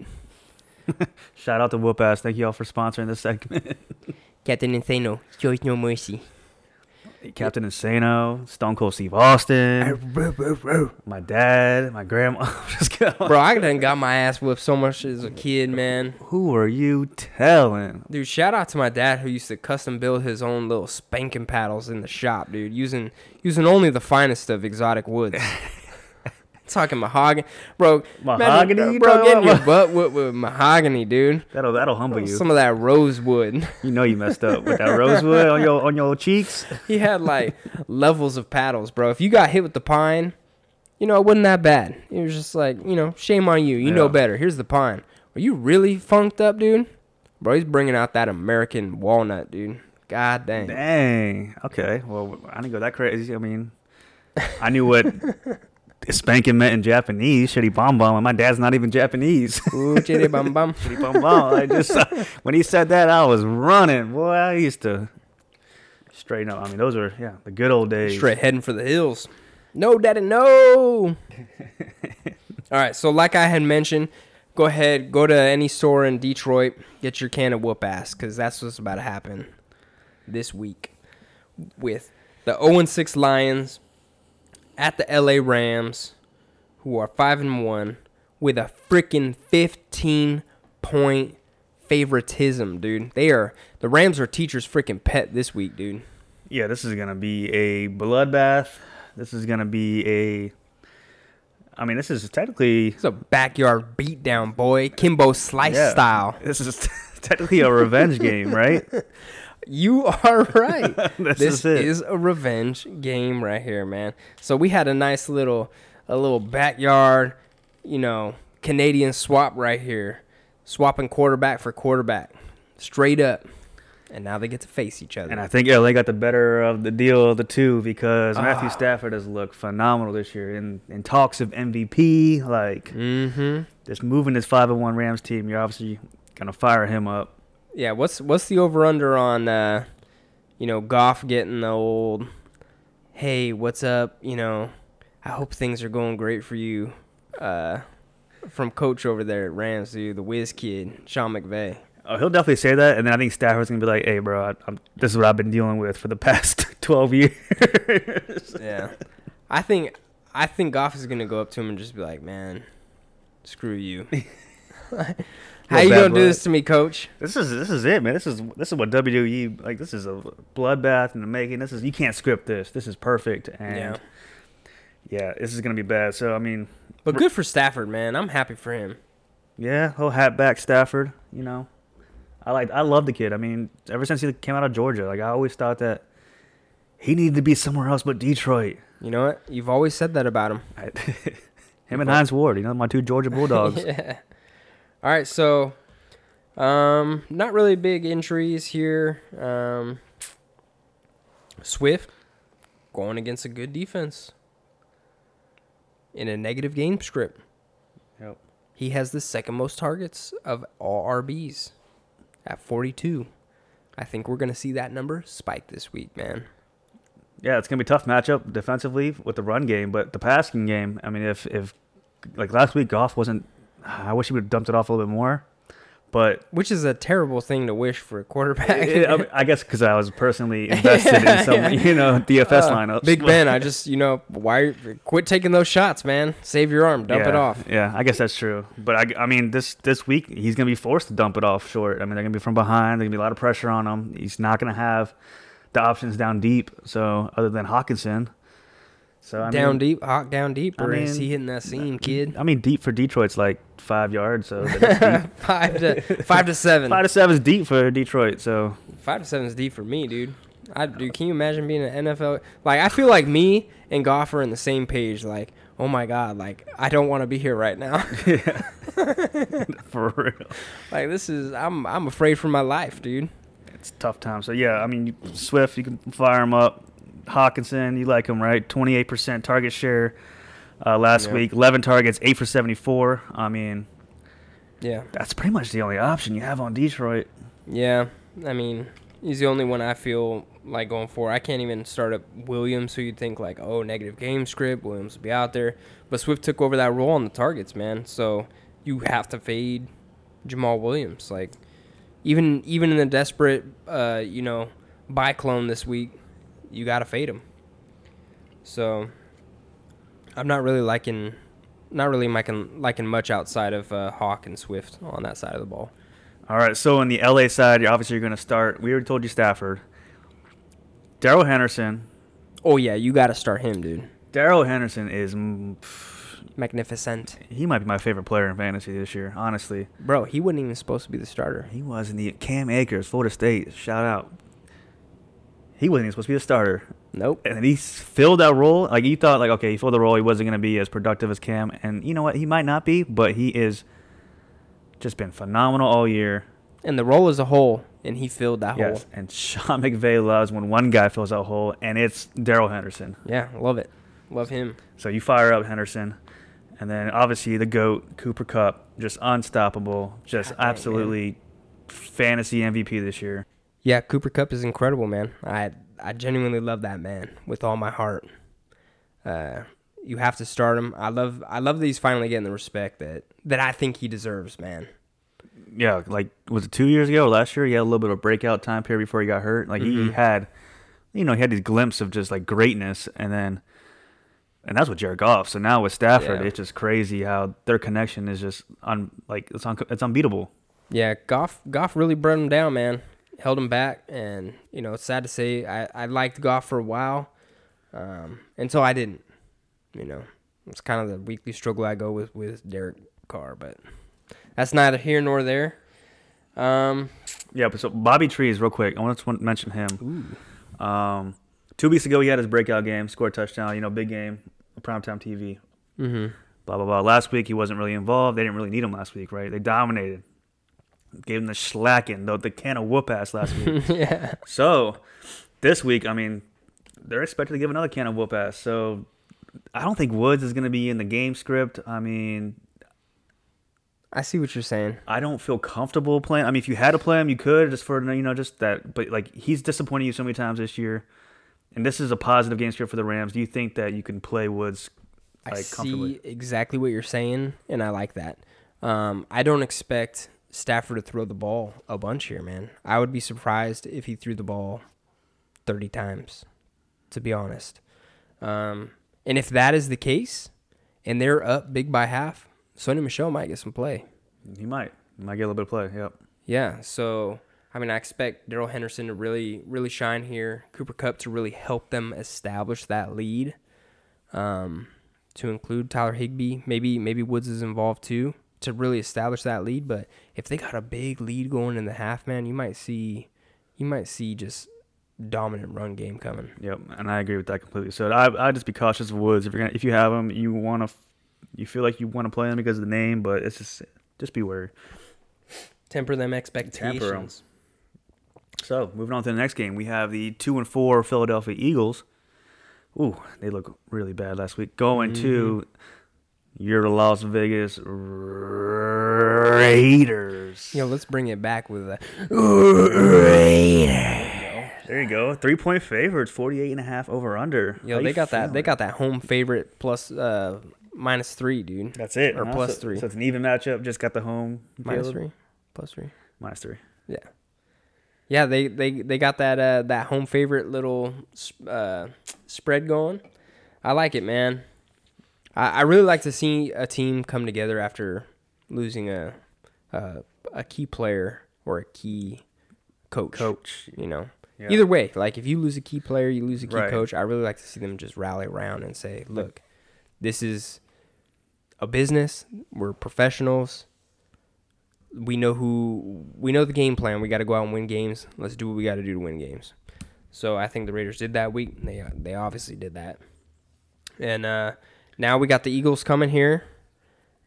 Shout out to Whoop Ass. Thank you all for sponsoring this segment. Captain Insano, shows no mercy. Captain Insano, Stone Cold Steve Austin. my dad, my grandma. Just kidding. Bro, I done got my ass whipped so much as a kid, man. Who are you telling? Dude, shout out to my dad who used to custom build his own little spanking paddles in the shop, dude, using using only the finest of exotic woods. Talking mahogany, bro. Mahogany, imagine, you bro, getting your butt whipped with mahogany, dude. That'll that'll humble you. Some of that rosewood. You know you messed up with that rosewood on your on your cheeks. he had like levels of paddles, bro. If you got hit with the pine, you know it wasn't that bad. It was just like, you know, shame on you. You know better. Here's the pine. Are you really funked up, dude? Bro, he's bringing out that American walnut, dude. God dang. Dang. Okay. Well, I didn't go that crazy. I mean, I knew what spanking meant in Japanese. Shitty bomb bomb. And my dad's not even Japanese. Ooh, chitty bum bum. Shitty bomb bomb. I just uh, when he said that, I was running. Boy, I used to straighten up. I mean, those were yeah the good old days. Straight heading for the hills. No, daddy, no. All right, so like I had mentioned, go ahead, go to any store in Detroit, get your can of whoop ass, because that's what's about to happen this week with the 0 6 Lions at the LA Rams, who are 5 and 1, with a freaking 15 point favoritism, dude. They are, the Rams are teacher's freaking pet this week, dude. Yeah, this is gonna be a bloodbath. This is gonna be a. I mean, this is technically It's a backyard beatdown, boy. Kimbo Slice Yeah. style. This is technically a revenge game, right? You are right. this, this is is a revenge game right here, man. So we had a nice little a little backyard, you know, Canadian swap right here. Swapping quarterback for quarterback. Straight up. And now they get to face each other. and I think LA got the better of the deal of the two because Matthew Ah. Stafford has looked phenomenal this year in, in talks of MVP. Like mm-hmm. just moving this five and one Rams team, you're obviously gonna fire him up. Yeah, what's what's the over under on uh you know, Goff getting the old hey, what's up, you know, I hope things are going great for you. Uh from coach over there at Rams, dude, the whiz kid, Sean McVay. Oh, he'll definitely say that, and then I think Stafford's gonna be like, "Hey, bro, I, I'm, this is what I've been dealing with for the past 12 years." Yeah. I think I think Goff is gonna go up to him and just be like, Man, screw you. How you gonna do this to me, coach? This is this is it, man. This is this is what WWE like. This is a bloodbath in the making. This is you can't script this. This is perfect, and Yeah. yeah, this is gonna be bad. So I mean, But good for Stafford, man. I'm happy for him. yeah, he'll hat back Stafford. You know, I like I love the kid. I mean, ever since he came out of Georgia, like I always thought that he needed to be somewhere else but Detroit. You know what? You've always said that about him. I, him and Hines Ward, you know, my two Georgia Bulldogs. yeah. All right, so um not really big injuries here. Um Swift going against a good defense in a negative game script. Yep. He has the second most targets of all RBs at 42. I think we're going to see that number spike this week, man. Yeah, it's gonna be a tough matchup defensively with the run game, but the passing game. I mean, if if like last week, Goff wasn't. I wish he would have dumped it off a little bit more, but Which is a terrible thing to wish for a quarterback. I, I guess because I was personally invested in some, Yeah. you know, DFS Uh, lineups. Big Ben, I just, you know, why quit taking those shots, man? Save your arm, dump yeah, it off. Yeah, I guess that's true. But I, I mean, this this week he's gonna be forced to dump it off short. I mean, they're gonna be from behind. There's gonna be a lot of pressure on him. He's not gonna have the options down deep. So other than Hockenson, so I down mean, deep, hawk down deep, I or is mean, he hitting that seam, kid? I mean, deep for Detroit's like five yards. So deep. five to five to seven. five to seven is deep for Detroit. So Five to seven is deep for me, dude. I dude, can you imagine being an NFL? Like, I feel like me and Goff are in the same page. Like, oh my god, like I don't want to be here right now. for real, like this is, I'm I'm afraid for my life, dude. it's a tough time. So yeah, I mean, Swift, you can fire him up. Hockenson, you like him, right? Twenty eight percent target share. Uh, last Yeah. week, 11 targets, 8 for 74. I mean, Yeah, that's pretty much the only option you have on Detroit. yeah. I mean, he's the only one I feel like going for. I can't even start up Williams, who you'd think like, oh, negative game script. Williams will be out there, but Swift took over that role on the targets, man. So you have to fade Jamaal Williams. Like even even in the desperate, uh, you know, buy clone this week, you got to fade him. So I'm not really liking, not really liking liking much outside of uh, Hawk and Swift on that side of the ball. All right, so on the LA side, you're obviously you're going to start. We already told you Stafford. Darrell Henderson. Oh yeah, you got to start him, dude. Darrell Henderson is. pff, Magnificent, He might be my favorite player in fantasy this year, honestly. bro. He wasn't even supposed to be the starter. He was in the Cam Akers, Florida State. Shout out. He wasn't even supposed to be the starter. Nope. and he filled that role. Like you thought, like okay, he filled the role. He wasn't going to be as productive as Cam, and you know what? He might not be, but he is just been phenomenal all year. And the role is a hole, and he filled that Yes, hole. and Sean McVay loves when one guy fills that hole, and it's Darrell Henderson. Yeah, love it. Love him. So you fire up Henderson, and then obviously the goat Cooper Kupp, just unstoppable, just God man. absolutely fantasy MVP this year. Yeah, Cooper Kupp is incredible, man. I I genuinely love that man with all my heart. Uh, you have to start him. I love I love that he's finally getting the respect that that I think he deserves, man. yeah, like was it two years ago last year? He had a little bit of a breakout time period before he got hurt. Like he Mhm. had, you know, he had these glimpses of just like greatness, and then, and that's with Jared Goff. So now with Stafford, Yeah. it's just crazy how their connection is just un like it's un- it's unbeatable. Yeah, Goff Goff really brought him down, man. Held him back, and you know it's sad to say I I liked Goff for a while, um, until I didn't. You know, it's kind of the weekly struggle I go with with Derek Carr, but that's neither here nor there. Um, Yeah, but so Bobby Trees, real quick. I want to mention him. Um, two weeks ago, he had his breakout game, scored a touchdown. You know, big game, primetime TV. mm-hmm. Blah blah blah. Last week he wasn't really involved. They didn't really need him last week, right? They dominated, gave him the slacking, the the can of whoop ass last week. yeah. so this week, I mean, they're expected to give another can of whoop ass. So I don't think Woods is going to be in the game script. I mean, I see what you're saying. I don't feel comfortable playing. I mean, if you had to play him, you could just for you know just that. But like he's disappointed you so many times this year, and this is a positive game script for the Rams. Do you think that you can play Woods? I see comfortably. exactly what you're saying, and I like that. Um, I don't expect Stafford to throw the ball a bunch here, man. I would be surprised if he threw the ball 30 times, to be honest. Um, and if that is the case, and they're up big by half, Sony Michel might get some play. He might. He might get a little bit of play. Yep. Yeah, so I mean, I expect Darrell Henderson to really, really shine here. Cooper Kupp to really help them establish that lead. Um, to include Tyler Higbee, maybe maybe Woods is involved too to really establish that lead. But if they got a big lead going in the half, man, you might see, you might see just dominant run game coming. Yep. And I agree with that completely. So I I just be cautious of Woods. If you're gonna, if you have him, you want to, you feel like you want to play him because of the name, but it's just just be wary. Temper them expectations. So moving on to the next game, we have the two and four Philadelphia Eagles. Ooh, they look really bad last week. Going mm-hmm. to your Las Vegas Raiders. Yo, let's bring it back with a There you go. Three point favorites, 48 and a half over under. Yo, How they you got that. They got that home favorite plus uh minus three, dude. That's it. or huh? plus So- three. So it's an even matchup. Just got the home. Minus field. three, plus three. Minus three. Yeah, yeah. They they they got that uh that home favorite little uh spread going. I like it, man. I I really like to see a team come together after losing a a, a key player or a key coach. Coach. you know. Yeah. Either way, like if you lose a key player, you lose a key Right. coach. I really like to see them just rally around and say, "Look, this is a business. We're professionals. We know who we know the game plan. We got to go out and win games. Let's do what we got to do to win games." So I think the Raiders did that week. They they obviously did that. And uh, now we got the Eagles coming here,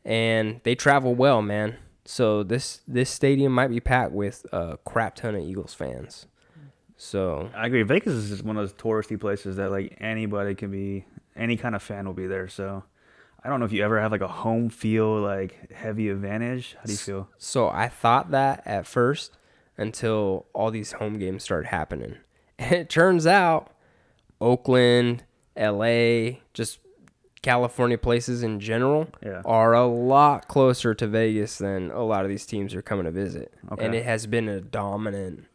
and they travel well, man. So this this stadium might be packed with a crap ton of Eagles fans. So I agree. Vegas is just one of those touristy places that like anybody can be, any kind of fan will be there. So I don't know if you ever have like a home feel like heavy advantage. How do you feel? So I thought that at first until all these home games started happening. And it turns out Oakland, LA, just California places in general Yeah. are a lot closer to Vegas than a lot of these teams are coming to visit. And it has been a dominant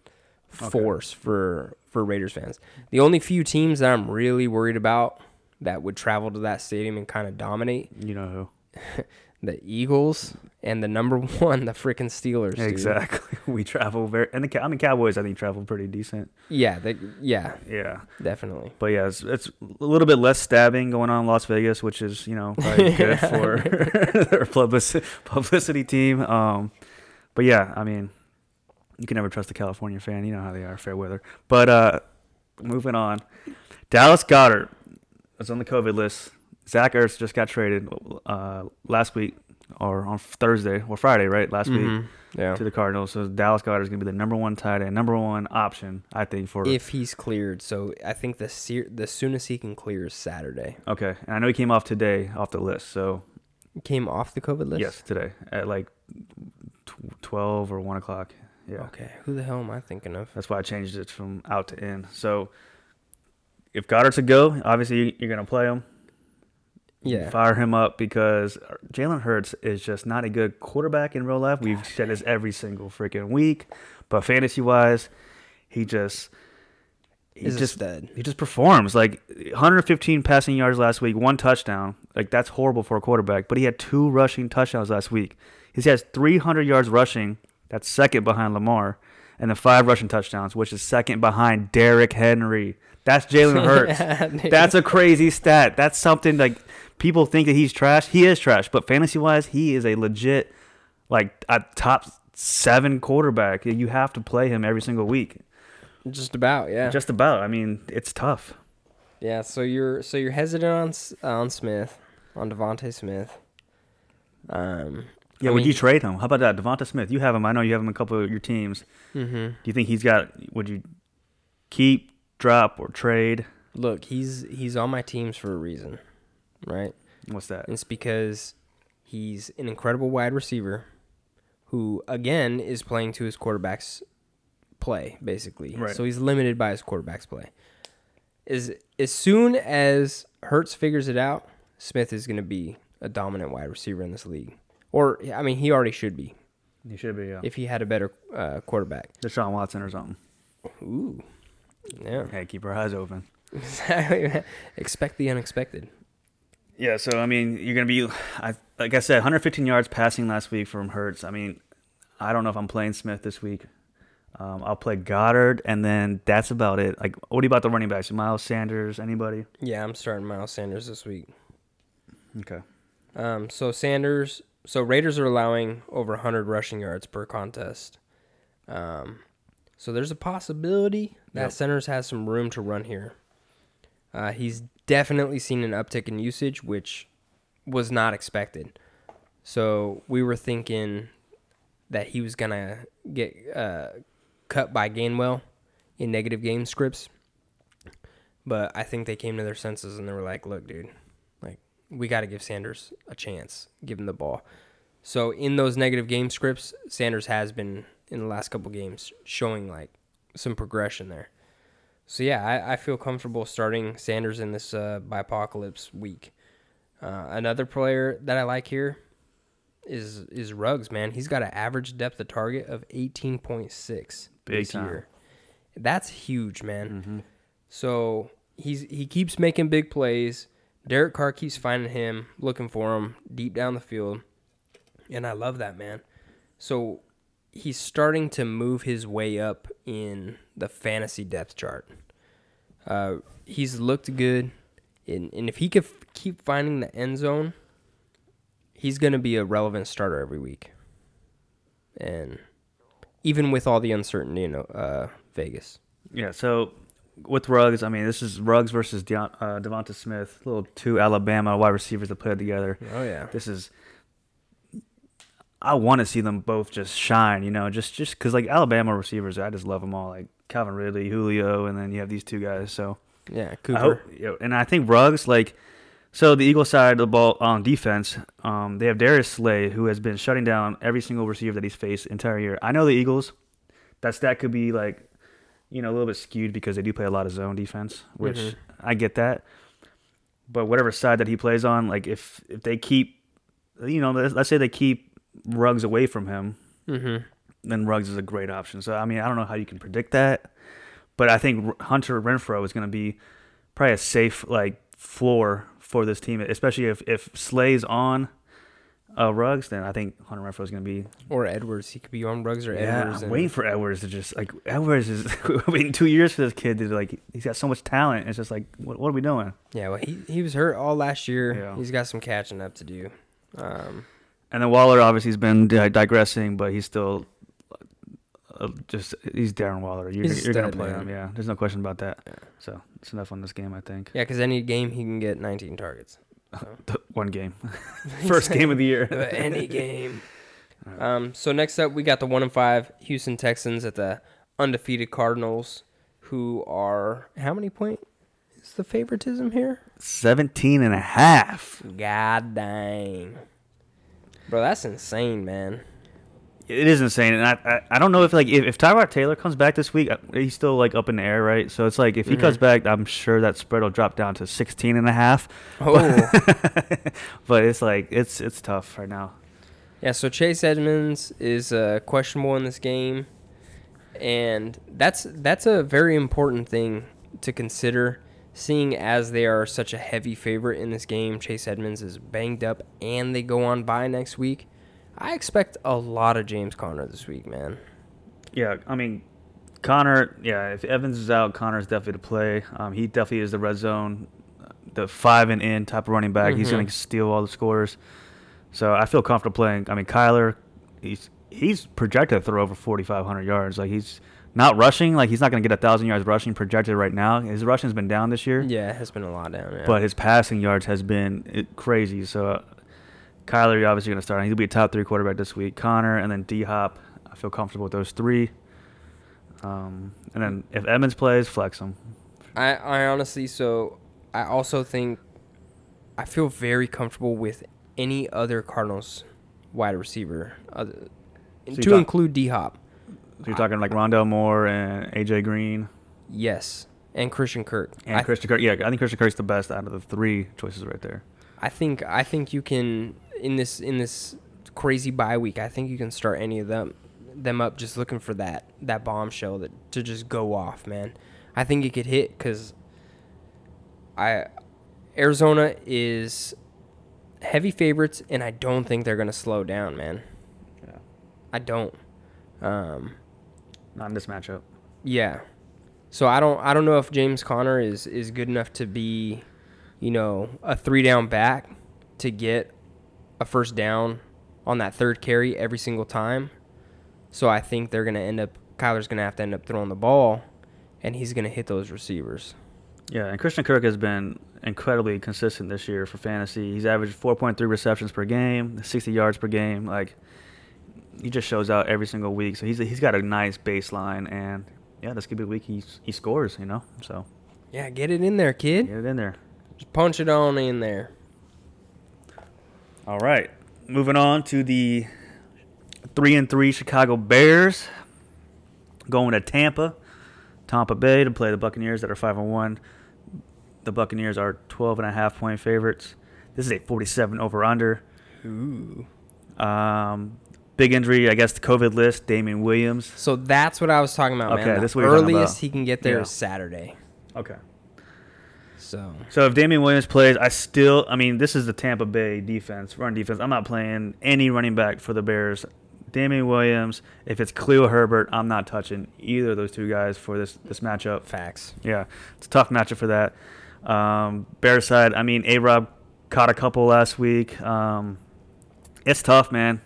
force for for Raiders fans. The only few teams that I'm really worried about that would travel to that stadium and kind of dominate You know who? the Eagles and the number one, the freaking Steelers. dude. Exactly. We travel very, and the I mean Cowboys. I think travel pretty decent. Yeah, they, yeah, Yeah. definitely. But yeah, it's, it's a little bit less stabbing going on in Las Vegas, which is you know probably good for their publicity, publicity team. Um, but yeah, I mean, you can never trust a California fan. You know how they are, fair weather. But uh, moving on, Dallas Goedert is on the COVID list. Zach Ertz just got traded uh, last week or on Thursday or Friday, right? Last week Mhm. Yeah. to the Cardinals. So Dallas Goedert is going to be the number one tight end, number one option, I think for If he's cleared, so I think the se- the soonest he can clear is Saturday. Okay, and I know he came off today off the list. So Came off the COVID list. yes, today at like tw- twelve or one o'clock. Yeah, Okay. Who the hell am I thinking of? that's why I changed it from out to in. So if Goedert's a go, obviously you're gonna play him. Yeah. Fire him up because Jalen Hurts is just not a good quarterback in real life. We've said this every single freaking week, but fantasy wise, he just he Is just stud. he just performs like 115 passing yards last week, one touchdown. Like that's horrible for a quarterback. But he had two rushing touchdowns last week. He has 300 yards rushing. That's second behind Lamar, and the five rushing touchdowns, which is second behind Derrick Henry. That's Jalen Hurts. Yeah. That's a crazy stat. That's something like people think that he's trash. He is trash, but fantasy wise, he is a legit like a top seven quarterback. You have to play him every single week. Just about, yeah. Just about. I mean, it's tough. yeah. So you're so you're hesitant on on Smith, on DeVonta Smith. Um. Yeah, I would mean- you trade him? How about that, DeVonta Smith? You have him. I know you have him in a couple of your teams. hmm Do you think he's got? Would you keep, drop, or trade? Look, he's he's on my teams for a reason, right? What's that? It's because he's an incredible wide receiver who, again, is playing to his quarterback's play, basically. Right. So he's limited by his quarterback's play. Is as soon as Hurts figures it out, Smith is going to be a dominant wide receiver in this league. Or, I mean, he already should be He should be. Yeah. if he had a better uh, quarterback. Deshaun Watson or something. Ooh. Yeah. Hey, keep our eyes open. Exactly. Expect the unexpected. Yeah, so I mean, you're gonna be, I, like I said, 115 yards passing last week from Hurts. I mean, I don't know if I'm playing Smith this week. Um, I'll play Goedert, and then that's about it. Like, what about the running backs? Miles Sanders, anybody? Yeah, I'm starting Miles Sanders this week. Okay. Um, so Sanders, so Raiders are allowing over 100 rushing yards per contest. Um, so there's a possibility that Yep. Sanders has some room to run here. Uh, he's definitely seen an uptick in usage, which was not expected. So we were thinking that he was gonna get uh, cut by Gainwell in negative game scripts, but I think they came to their senses and they were like, "Look, dude, like we got to give Sanders a chance, give him the ball." So in those negative game scripts, Sanders has been in the last couple games showing like some progression there. So yeah, I, I feel comfortable starting Sanders in this uh, bipocalypse week. Uh, another player that I like here is is Ruggs. Man, he's got an average depth of target of eighteen point six Big this time. year. That's huge, man. Mm-hmm. So he's he keeps making big plays. Derek Carr keeps finding him, looking for him deep down the field, and I love that man. So he's starting to move his way up in the fantasy depth chart. Uh, he's looked good, and, and if he could f- keep finding the end zone, he's going to be a relevant starter every week. And even with all the uncertainty in uh, Vegas. Yeah. So with Ruggs, I mean, this is Ruggs versus Deon, uh, DeVonta Smith, little two Alabama wide receivers that played together. Oh yeah. This is. I want to see them both just shine, you know, just just because like Alabama receivers, I just love them all, like Calvin Ridley, Julio, and then you have these two guys. So Yeah, Cooper. hope, you know, and I think Ruggs, like, so the Eagle side of the ball on defense, um, they have Darius Slay, who has been shutting down every single receiver that he's faced entire year. I know the Eagles, that stat could be like, you know, a little bit skewed because they do play a lot of zone defense, which Mhm. I get that. But whatever side that he plays on, like if if they keep, you know, let's, let's say they keep Ruggs away from him, Mm-hmm. then Ruggs is a great option. So I mean, I don't know how you can predict that, but I think Hunter Renfrow is going to be probably a safe like floor for this team, especially if if Slay's on uh, Ruggs, then I think Hunter Renfrow is going to be. Or Edwards. He could be on Ruggs or Yeah, Edwards. I'm waiting for Edwards to just like Edwards is waiting two years for this kid to like he's got so much talent. It's just like what, what are we doing? Yeah, well, he he was hurt all last year. Yeah. He's got some catching up to do. Um, And then Waller obviously has been di- digressing, but he's still uh, just he's Darren Waller. You're, He's a you're gonna stud, play man. him, yeah. There's no question about that. So it's enough on this game, I think. yeah, because any game he can get 19 targets. So. One game, first game of the year. any game. Um, so next up, we got the one and five Houston Texans at the undefeated Cardinals, who are how many point is the favoritism here? 17 and a half. God dang, bro, that's insane, man. It is insane, and I, I, I don't know if like if, if Tyrod Taylor comes back this week, uh, he's still like up in the air, right? So it's like if he Mhm. comes back, I'm sure that spread will drop down to 16 and a half. Oh, but it's like it's it's tough right now. yeah. So Chase Edmonds is uh, questionable in this game, and that's that's a very important thing to consider. Seeing as they are such a heavy favorite in this game, Chase Edmonds is banged up, and they go on by next week. I expect a lot of James Conner this week, man. Yeah, I mean, Conner. Yeah, if Evans is out, Conner's definitely to play. Um, he definitely is the red zone, the five and in type of running back. He's Mhm. going to steal all the scores. So I feel comfortable playing. I mean, Kyler, he's he's projected to throw over 4,500 yards. Like he's not rushing. Like he's not going to get a thousand yards rushing projected right now. His rushing's been down this year, Yeah, it has been a lot down. Yeah. but his passing yards has been crazy. So uh, Kyler, you're obviously going to start. He'll be a top three quarterback this week. Conner and then D Hop. I feel comfortable with those three. Um, and then if Edmonds plays, flex him. I, I honestly, so I also think I feel very comfortable with any other Cardinals wide receiver, other, you to include D Hop. So you're talking like Rondale Moore and AJ Green Yes, and Christian Kirk. and I, Christian Kirk. Yeah, I think Christian Kirk's the best out of the three choices right there. I think I think you can in this in this crazy bye week. I think you can start any of them them up just looking for that that bombshell that to just go off, man. I think it could hit because I Arizona is heavy favorites, and I don't think they're gonna slow down, man. Yeah. I don't. Um, Not in this matchup. yeah. So I don't I don't know if James Conner is is good enough to be, you know, a three down back to get a first down on that third carry every single time. So I think they're gonna end up Kyler's gonna have to end up throwing the ball and he's gonna hit those receivers. Yeah, and Christian Kirk has been incredibly consistent this year for fantasy. He's averaged 4.3 receptions per game, 60 yards per game. Like he just shows out every single week. So he's he's got a nice baseline, and yeah, this could be a week he he scores. You know, so Yeah, get it in there, kid. get it in there. Just punch it on in there. All right, moving on to the three and three Chicago Bears going to Tampa, Tampa Bay to play the Buccaneers that are five and one. The Buccaneers are 12 and a half point favorites. This is a 47 over under. Ooh. Um, big injury, I guess the COVID list. Damien Williams. So that's what I was talking about, man. Okay, The this is what earliest he can get there Yeah. is Saturday. Okay. So So if Damien Williams plays, I still, I mean, this is the Tampa Bay defense, run defense. I'm not playing any running back for the Bears. Damien Williams, if it's Khalil Herbert, I'm not touching either of those two guys for this this matchup. facts. Yeah, it's a tough matchup for that. Um, Bears side, I mean, A Rob caught a couple last week. Um, it's tough, man.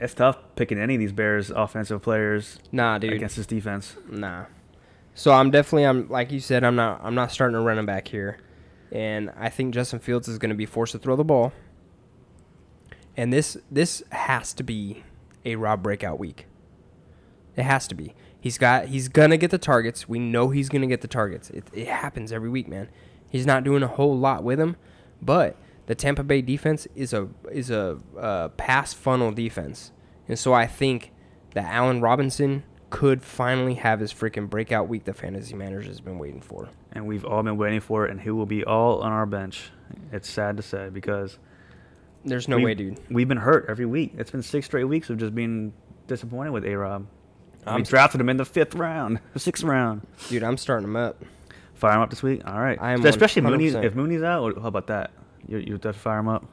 It's tough picking any of these Bears offensive players Nah, dude. against this defense. Nah. So I'm definitely I'm like you said I'm not I'm not starting a running back here, and I think Justin Fields is going to be forced to throw the ball. And this this has to be a Rob breakout week. It has to be. He's got he's gonna get the targets. We know he's gonna get the targets. It it happens every week, man. He's not doing a whole lot with him, but the Tampa Bay defense is a is a uh, pass funnel defense, and so I think that Allen Robinson could finally have his freaking breakout week the fantasy manager has been waiting for. and we've all been waiting for it, and he will be all on our bench. It's sad to say because There's no way, dude. We've been hurt every week. It's been six straight weeks of just being disappointed with A Rob. We I'm- drafted him in the fifth round, the sixth round. Dude, I'm starting him up. Fire him up this week. All right. I am Especially Mooney. 100%. If Mooney's out, how about that? You you have to fire him up.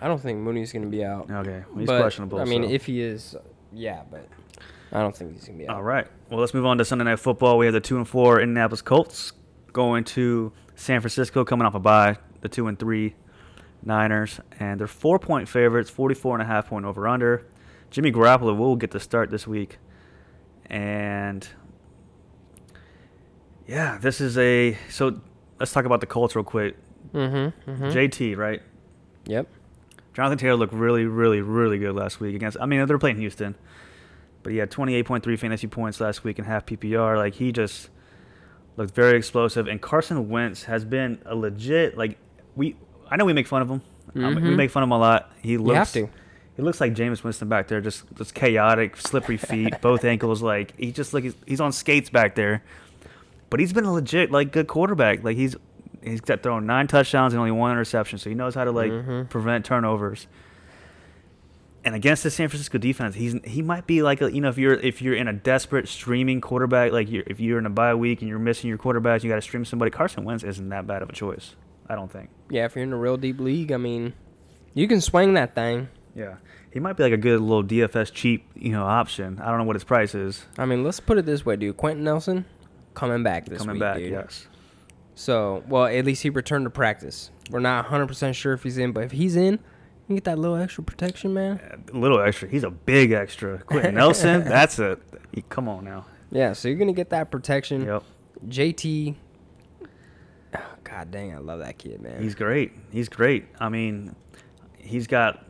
I don't think Mooney's gonna be out. Okay, well, he's but, questionable. I mean, so. if he is, yeah, but I don't think he's gonna be out. All right. Well, let's move on to Sunday Night Football. We have the two and four Indianapolis Colts going to San Francisco, coming off a bye. The two and three Niners, and they're four point favorites, 44 and a half point over under. Jimmy Garoppolo will get the start this week, and yeah, this is a so. Let's talk about the Colts real quick. Mm-hmm. mm-hmm. JT, right? Yep. Jonathan Taylor looked really, really, really good last week against. I mean, they're playing Houston, but he had 28.3 fantasy points last week in half PPR. Like he just looked very explosive. And Carson Wentz has been a legit like we. I know we make fun of him. Um, we make fun of him a lot. He looks. You have to. He looks like Jameis Winston back there, just just chaotic, slippery feet, both ankles. Like he just like he's, he's on skates back there. But he's been a legit like good quarterback. Like he's he's got thrown nine touchdowns and only one interception, so he knows how to like Mhm. prevent turnovers. And against the San Francisco defense, he's he might be like a, you know if you're if you're in a desperate streaming quarterback like you're, if you're in a bye week and you're missing your quarterback, you got to stream somebody. Carson Wentz isn't that bad of a choice, I don't think. Yeah, if you're in a real deep league, I mean, you can swing that thing. Yeah, he might be like a good little DFS cheap you know option. I don't know what his price is. I mean, let's put it this way, dude. Quenton Nelson coming back this Coming week, back, dude. yes. So, well, at least he returned to practice. We're not 100% sure if he's in, but if he's in, You can get that little extra protection, man. A little extra. He's a big extra. Quenton Nelson, that's a. Come on now. Yeah, so you're gonna get that protection. Yep. JT. Oh, God dang, I love that kid, man. He's great. He's great. I mean, he's got.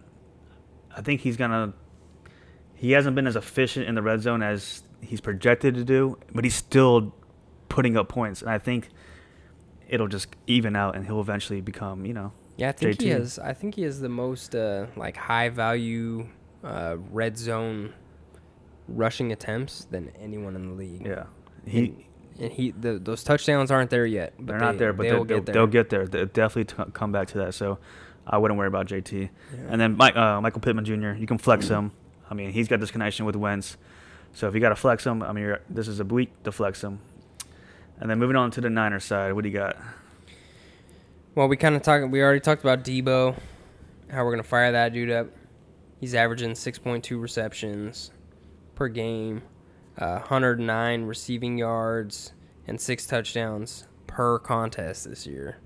I think he's gonna. He hasn't been as efficient in the red zone as he's projected to do, but he's still putting up points, and I think it'll just even out, and he'll eventually become, you know. yeah, I think he JT. has. I think he has the most uh, like high value uh, red zone rushing attempts than anyone in the league. Yeah. He. And he the, those touchdowns aren't there yet. But They're they, not there, but they they'll, will get there. they'll get there. They'll definitely t- come back to that. So I wouldn't worry about JT. Yeah. And then Mike, uh, Michael Pittman Jr. You can flex him. I mean, he's got this connection with Wentz. So if you got to flex him, I mean, you're, this is a week to flex him. And then moving on to the Niners side, what do you got? Well, we kind of talked. We already talked about Deebo, how we're gonna fire that dude up. He's averaging 6.2 receptions per game, uh, 109 receiving yards, and six touchdowns per contest this year.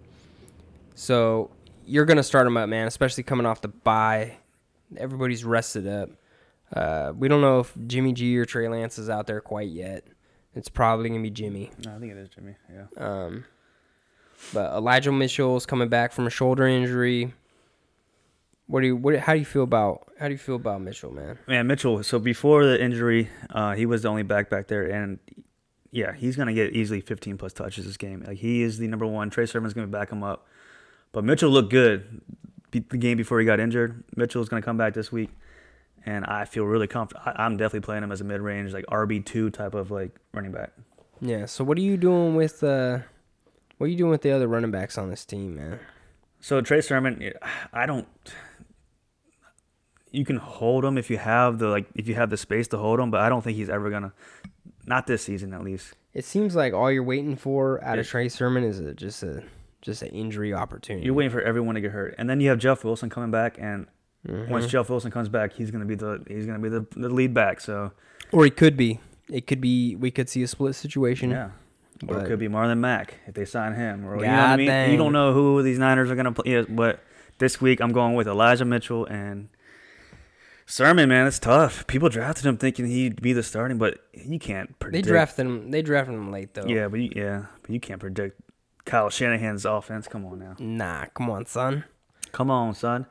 So you're gonna start him up, man, especially coming off the bye. Everybody's rested up. Uh, we don't know if Jimmy G or Trey Lance is out there quite yet. It's probably gonna be Jimmy. No, I think it is Jimmy. Yeah. Um, but Elijah Mitchell's coming back from a shoulder injury. What do you what how do you feel about how do you feel about Mitchell, man? Man, Mitchell. So before the injury, uh, he was the only back back there, and yeah, he's gonna get easily 15 plus touches this game. Like he is the number one. Trey Sermon's gonna back him up, but Mitchell looked good the game before he got injured. Mitchell's gonna come back this week, and I feel really comfortable. I'm definitely playing him as a mid range, like RB two type of like running back. Yeah. So what are you doing with uh, what are you doing with the other running backs on this team, man? So Trey Sermon, I don't. You can hold him if you have the like if you have the space to hold him, but I don't think he's ever gonna. Not this season, at least. It seems like all you're waiting for out of Trey Sermon is a, just a just an injury opportunity. You're waiting for everyone to get hurt, and then you have Jeff Wilson coming back, and Mhm. once Jeff Wilson comes back, he's gonna be the he's gonna be the, the lead back. So or he could be. It could be. We could see a split situation. yeah, or it could be Marlon Mack if they sign him, or you know I mean. dang. You don't know who these Niners are gonna play, yeah, but this week I'm going with Elijah Mitchell and Sermon. Man, it's tough. People drafted him thinking he'd be the starting, but you can't predict. They drafted him. They drafted him late though. Yeah, but you, yeah, but you can't predict Kyle Shanahan's offense. Come on now, Nah, come on, son. come on, son.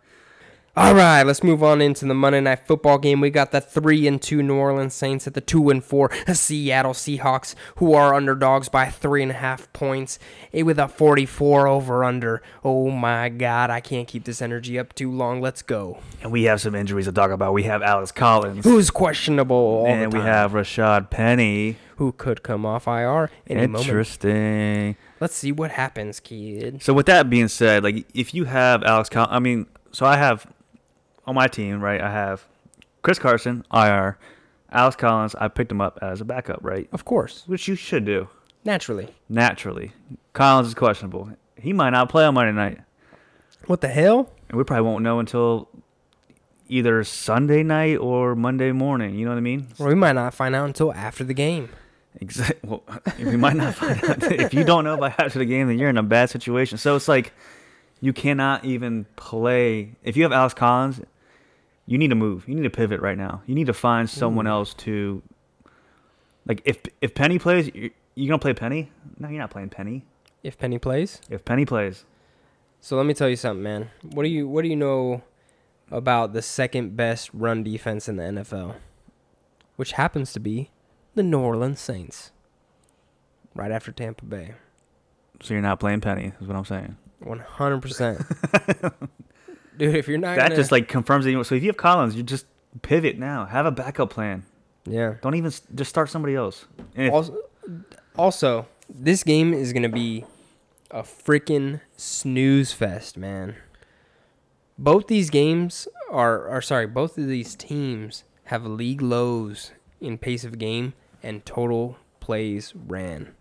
All right, let's move on into the Monday Night Football game. We got the three and two New Orleans Saints at the two and four Seattle Seahawks, who are underdogs by three and a half points, eh, with a forty-four over under. Oh my God, I can't keep this energy up too long. Let's go. And we have some injuries to talk about. We have Alex Collins. Who's questionable all and we have Rashaad Penny. who could come off IR any moment. Interesting. Let's see what happens, kid. So with that being said, like if you have Alex Collins, I mean, so I have on my team, right? I have Chris Carson, IR, Alex Collins. I picked him up as a backup, right? Of course, Which you should do naturally. naturally. Collins is questionable. He might not play on Monday night, What the hell? and we probably won't know until either Sunday night or Monday morning. You know what I mean? Well, we might not find out until after the game. Exactly. Well, we might not find out. if you don't know by after the game, then you're in a bad situation. So it's like you cannot even play. If you have Alex Collins, you need to move. You need to pivot right now. You need to find someone Ooh. else to. Like if if Penny plays, you you gonna play Penny? No, you're not playing Penny. If Penny plays. If Penny plays, So let me tell you something, man. What do you what do you know about the second best run defense in the NFL? Which happens to be the New Orleans Saints. Right after Tampa Bay. so you're not playing Penny. Is what I'm saying. One hundred percent. Dude, if you're not That gonna, just like confirms that. You, so if you have Collins, you just pivot now. Have a backup plan. Yeah. Don't even just start somebody else. If- Also, also, this game is gonna be a freaking snooze fest, man. Both these games are, are sorry, both of these teams have league lows in pace of game and total plays ran.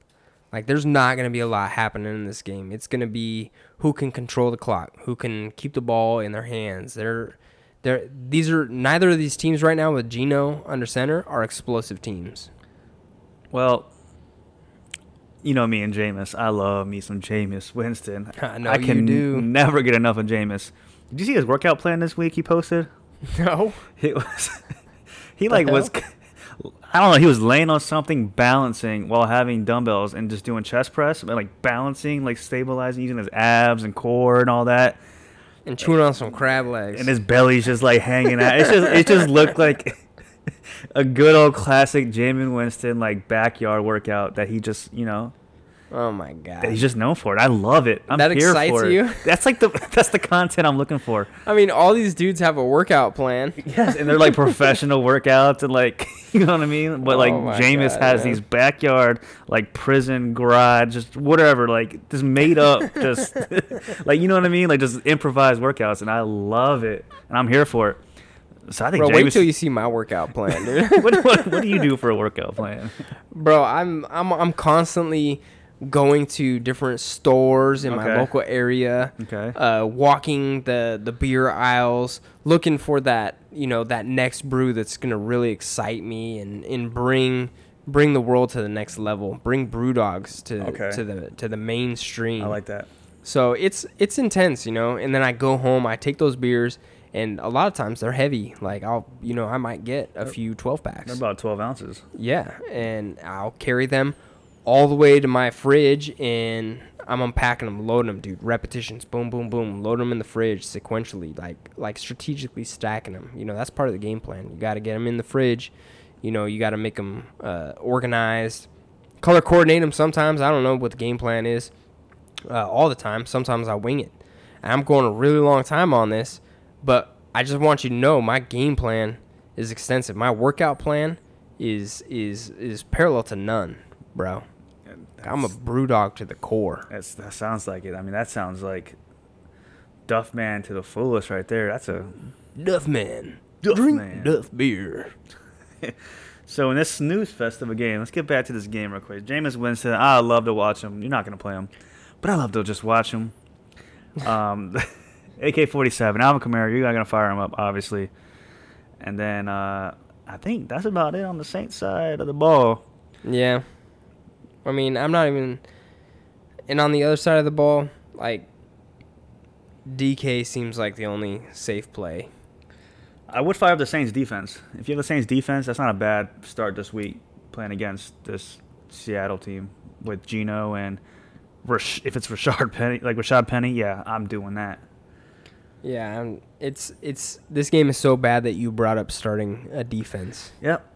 Like, there's not gonna be a lot happening in this game. It's gonna be who can control the clock, who can keep the ball in their hands. They're, they're these are neither of these teams right now with Gino under center are explosive teams. Well, you know me and Jameis. I love me some Jameis Winston. I know I you can do. never get enough of Jameis. Did you see his workout plan this week? He posted. No. He was. he like was. I don't know. He was laying on something, balancing while having dumbbells and just doing chest press, but like balancing, like stabilizing, using his abs and core and all that. And chewing on some crab legs. And his belly's just like hanging out. It's just it just looked like a good old classic Jameis Winston like backyard workout that he just you know oh my god. he's just known for it. I love it. I'm That here excites for you? That's like the that's the content I'm looking for. I mean, all these dudes have a workout plan. Yes, and they're like professional workouts and like you know what I mean. But like Oh Jameis God, has man. these backyard like prison garage, just whatever, like just made up, just like you know what I mean, like just improvised workouts, and I love it, and I'm here for it. So I think Bro, wait till you see my workout plan, dude. what, what, what do you do for a workout plan? Bro, I'm I'm I'm constantly going to different stores in my Okay. local area. Okay. Uh, walking the the beer aisles, looking for that you know that next brew that's gonna really excite me and and bring bring the world to the next level. Bring brew dogs to Okay. to the to the mainstream. I like that. So it's it's intense, you know. And then I go home, I take those beers, and a lot of times they're heavy. Like I'll, you know, I might get a few twelve packs. They're about 12 ounces. Yeah, and I'll carry them all the way to my fridge, and I'm unpacking them, loading them, dude. Repetitions, boom, boom, boom. Load them in the fridge sequentially, like like strategically stacking them. You know, that's part of the game plan. You got to get them in the fridge. You know, you got to make them uh, organized, color coordinate them. Sometimes I don't know what the game plan is. Uh, all the time. Sometimes I wing it. And I'm going a really long time on this, but I just want you to know my game plan is extensive. My workout plan is is is parallel to none, bro. I'm a brew dog to the core. That's, that sounds like it. I mean, that sounds like Duff Man to the fullest right there. That's a Duff man. Duff Drink man. Duff beer. So in this snooze fest of a game, let's get back to this game real quick. Jameis Winston, I love to watch him. You're not gonna play him, but I love to just watch him. Um, AK-47, Alvin Kamara, you're not gonna fire him up, obviously. And then uh, I think that's about it on the Saints side of the ball. Yeah. I mean, I'm not even. And on the other side of the ball, like, DK seems like the only safe play. I would fire up the Saints defense. If you have the Saints defense, that's not a bad start this week playing against this Seattle team with Gino and Rash- if it's Rashard Penny, like Rashaad Penny, yeah, I'm doing that. Yeah, I'm, it's it's this game is so bad that you brought up starting a defense. Yep.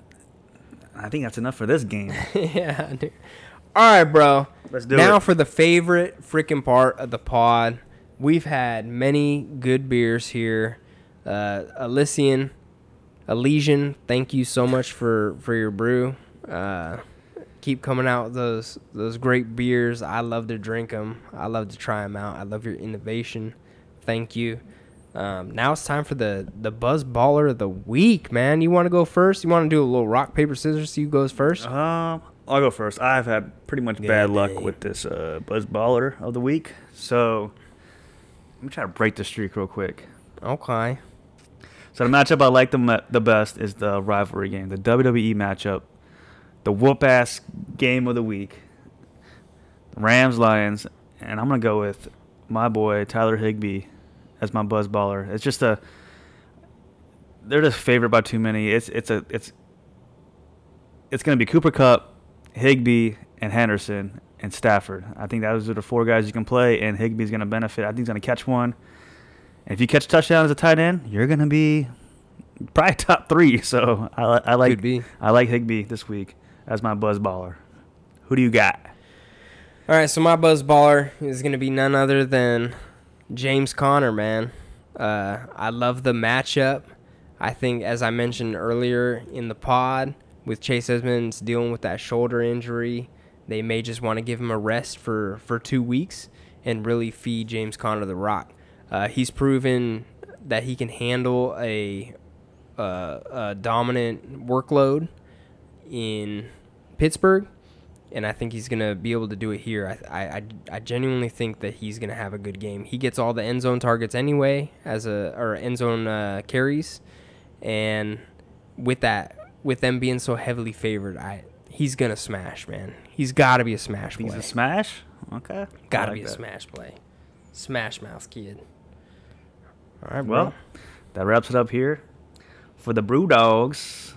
I think that's enough for this game. yeah. Dude. All right, bro. Let's do now it. for the favorite freaking part of the pod. We've had many good beers here. Uh, Elysian, Elysian, thank you so much for for your brew. Uh, keep coming out with those those great beers. I love to drink them. I love to try them out. I love your innovation. Thank you. Um, now it's time for the the buzz baller of the week, man. You want to go first? You want to do a little rock paper scissors? See who goes first? Um, I'll go first. I've had pretty much bad luck with this uh, Buzz Baller of the week. So let me try to break the streak real quick. Okay. So the matchup I like the the best is the rivalry game, the WWE matchup, the whoop ass game of the week, Rams Lions, and I'm gonna go with my boy Tyler Higbee as my buzz baller. It's just a they're just favored by too many. It's it's a it's it's gonna be Cooper Kupp, Higbee, and Henderson and Stafford. I think those are the four guys you can play, and Higbee's gonna benefit. I think he's gonna catch one. And if you catch a touchdown as a tight end, you're gonna be probably top three. So I, I like Could be. I like Higbee this week as my buzz baller. Who do you got? All right, so my buzz baller is going to be none other than James Conner, man. Uh, I love the matchup. I think, as I mentioned earlier in the pod, with Chase Edmonds dealing with that shoulder injury, they may just want to give him a rest for, for two weeks and really feed James Conner the rock. Uh, he's proven that he can handle a, uh, a dominant workload in Pittsburgh and I think he's gonna be able to do it here. I, I, I genuinely think that he's gonna have a good game. He gets all the end zone targets anyway, as a or end zone uh, carries, and with that, with them being so heavily favored, I he's gonna smash, man. He's got to be a smash Play. He's a smash. Okay, Got to like be a that. smash play. Smash mouth kid. All right, bro. Well, that wraps it up here for the Brew Dogs.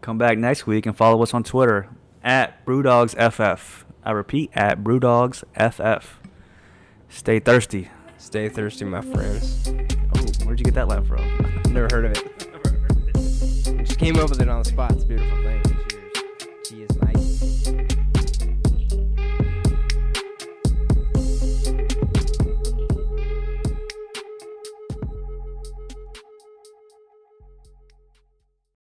Come back next week and follow us on Twitter at BrewDogsFF. I repeat, at BrewDogsFF. Stay thirsty. stay thirsty, my friends. Oh, where'd you get that laugh from? Never heard of it. Came up with it on the spot. It's a beautiful thing.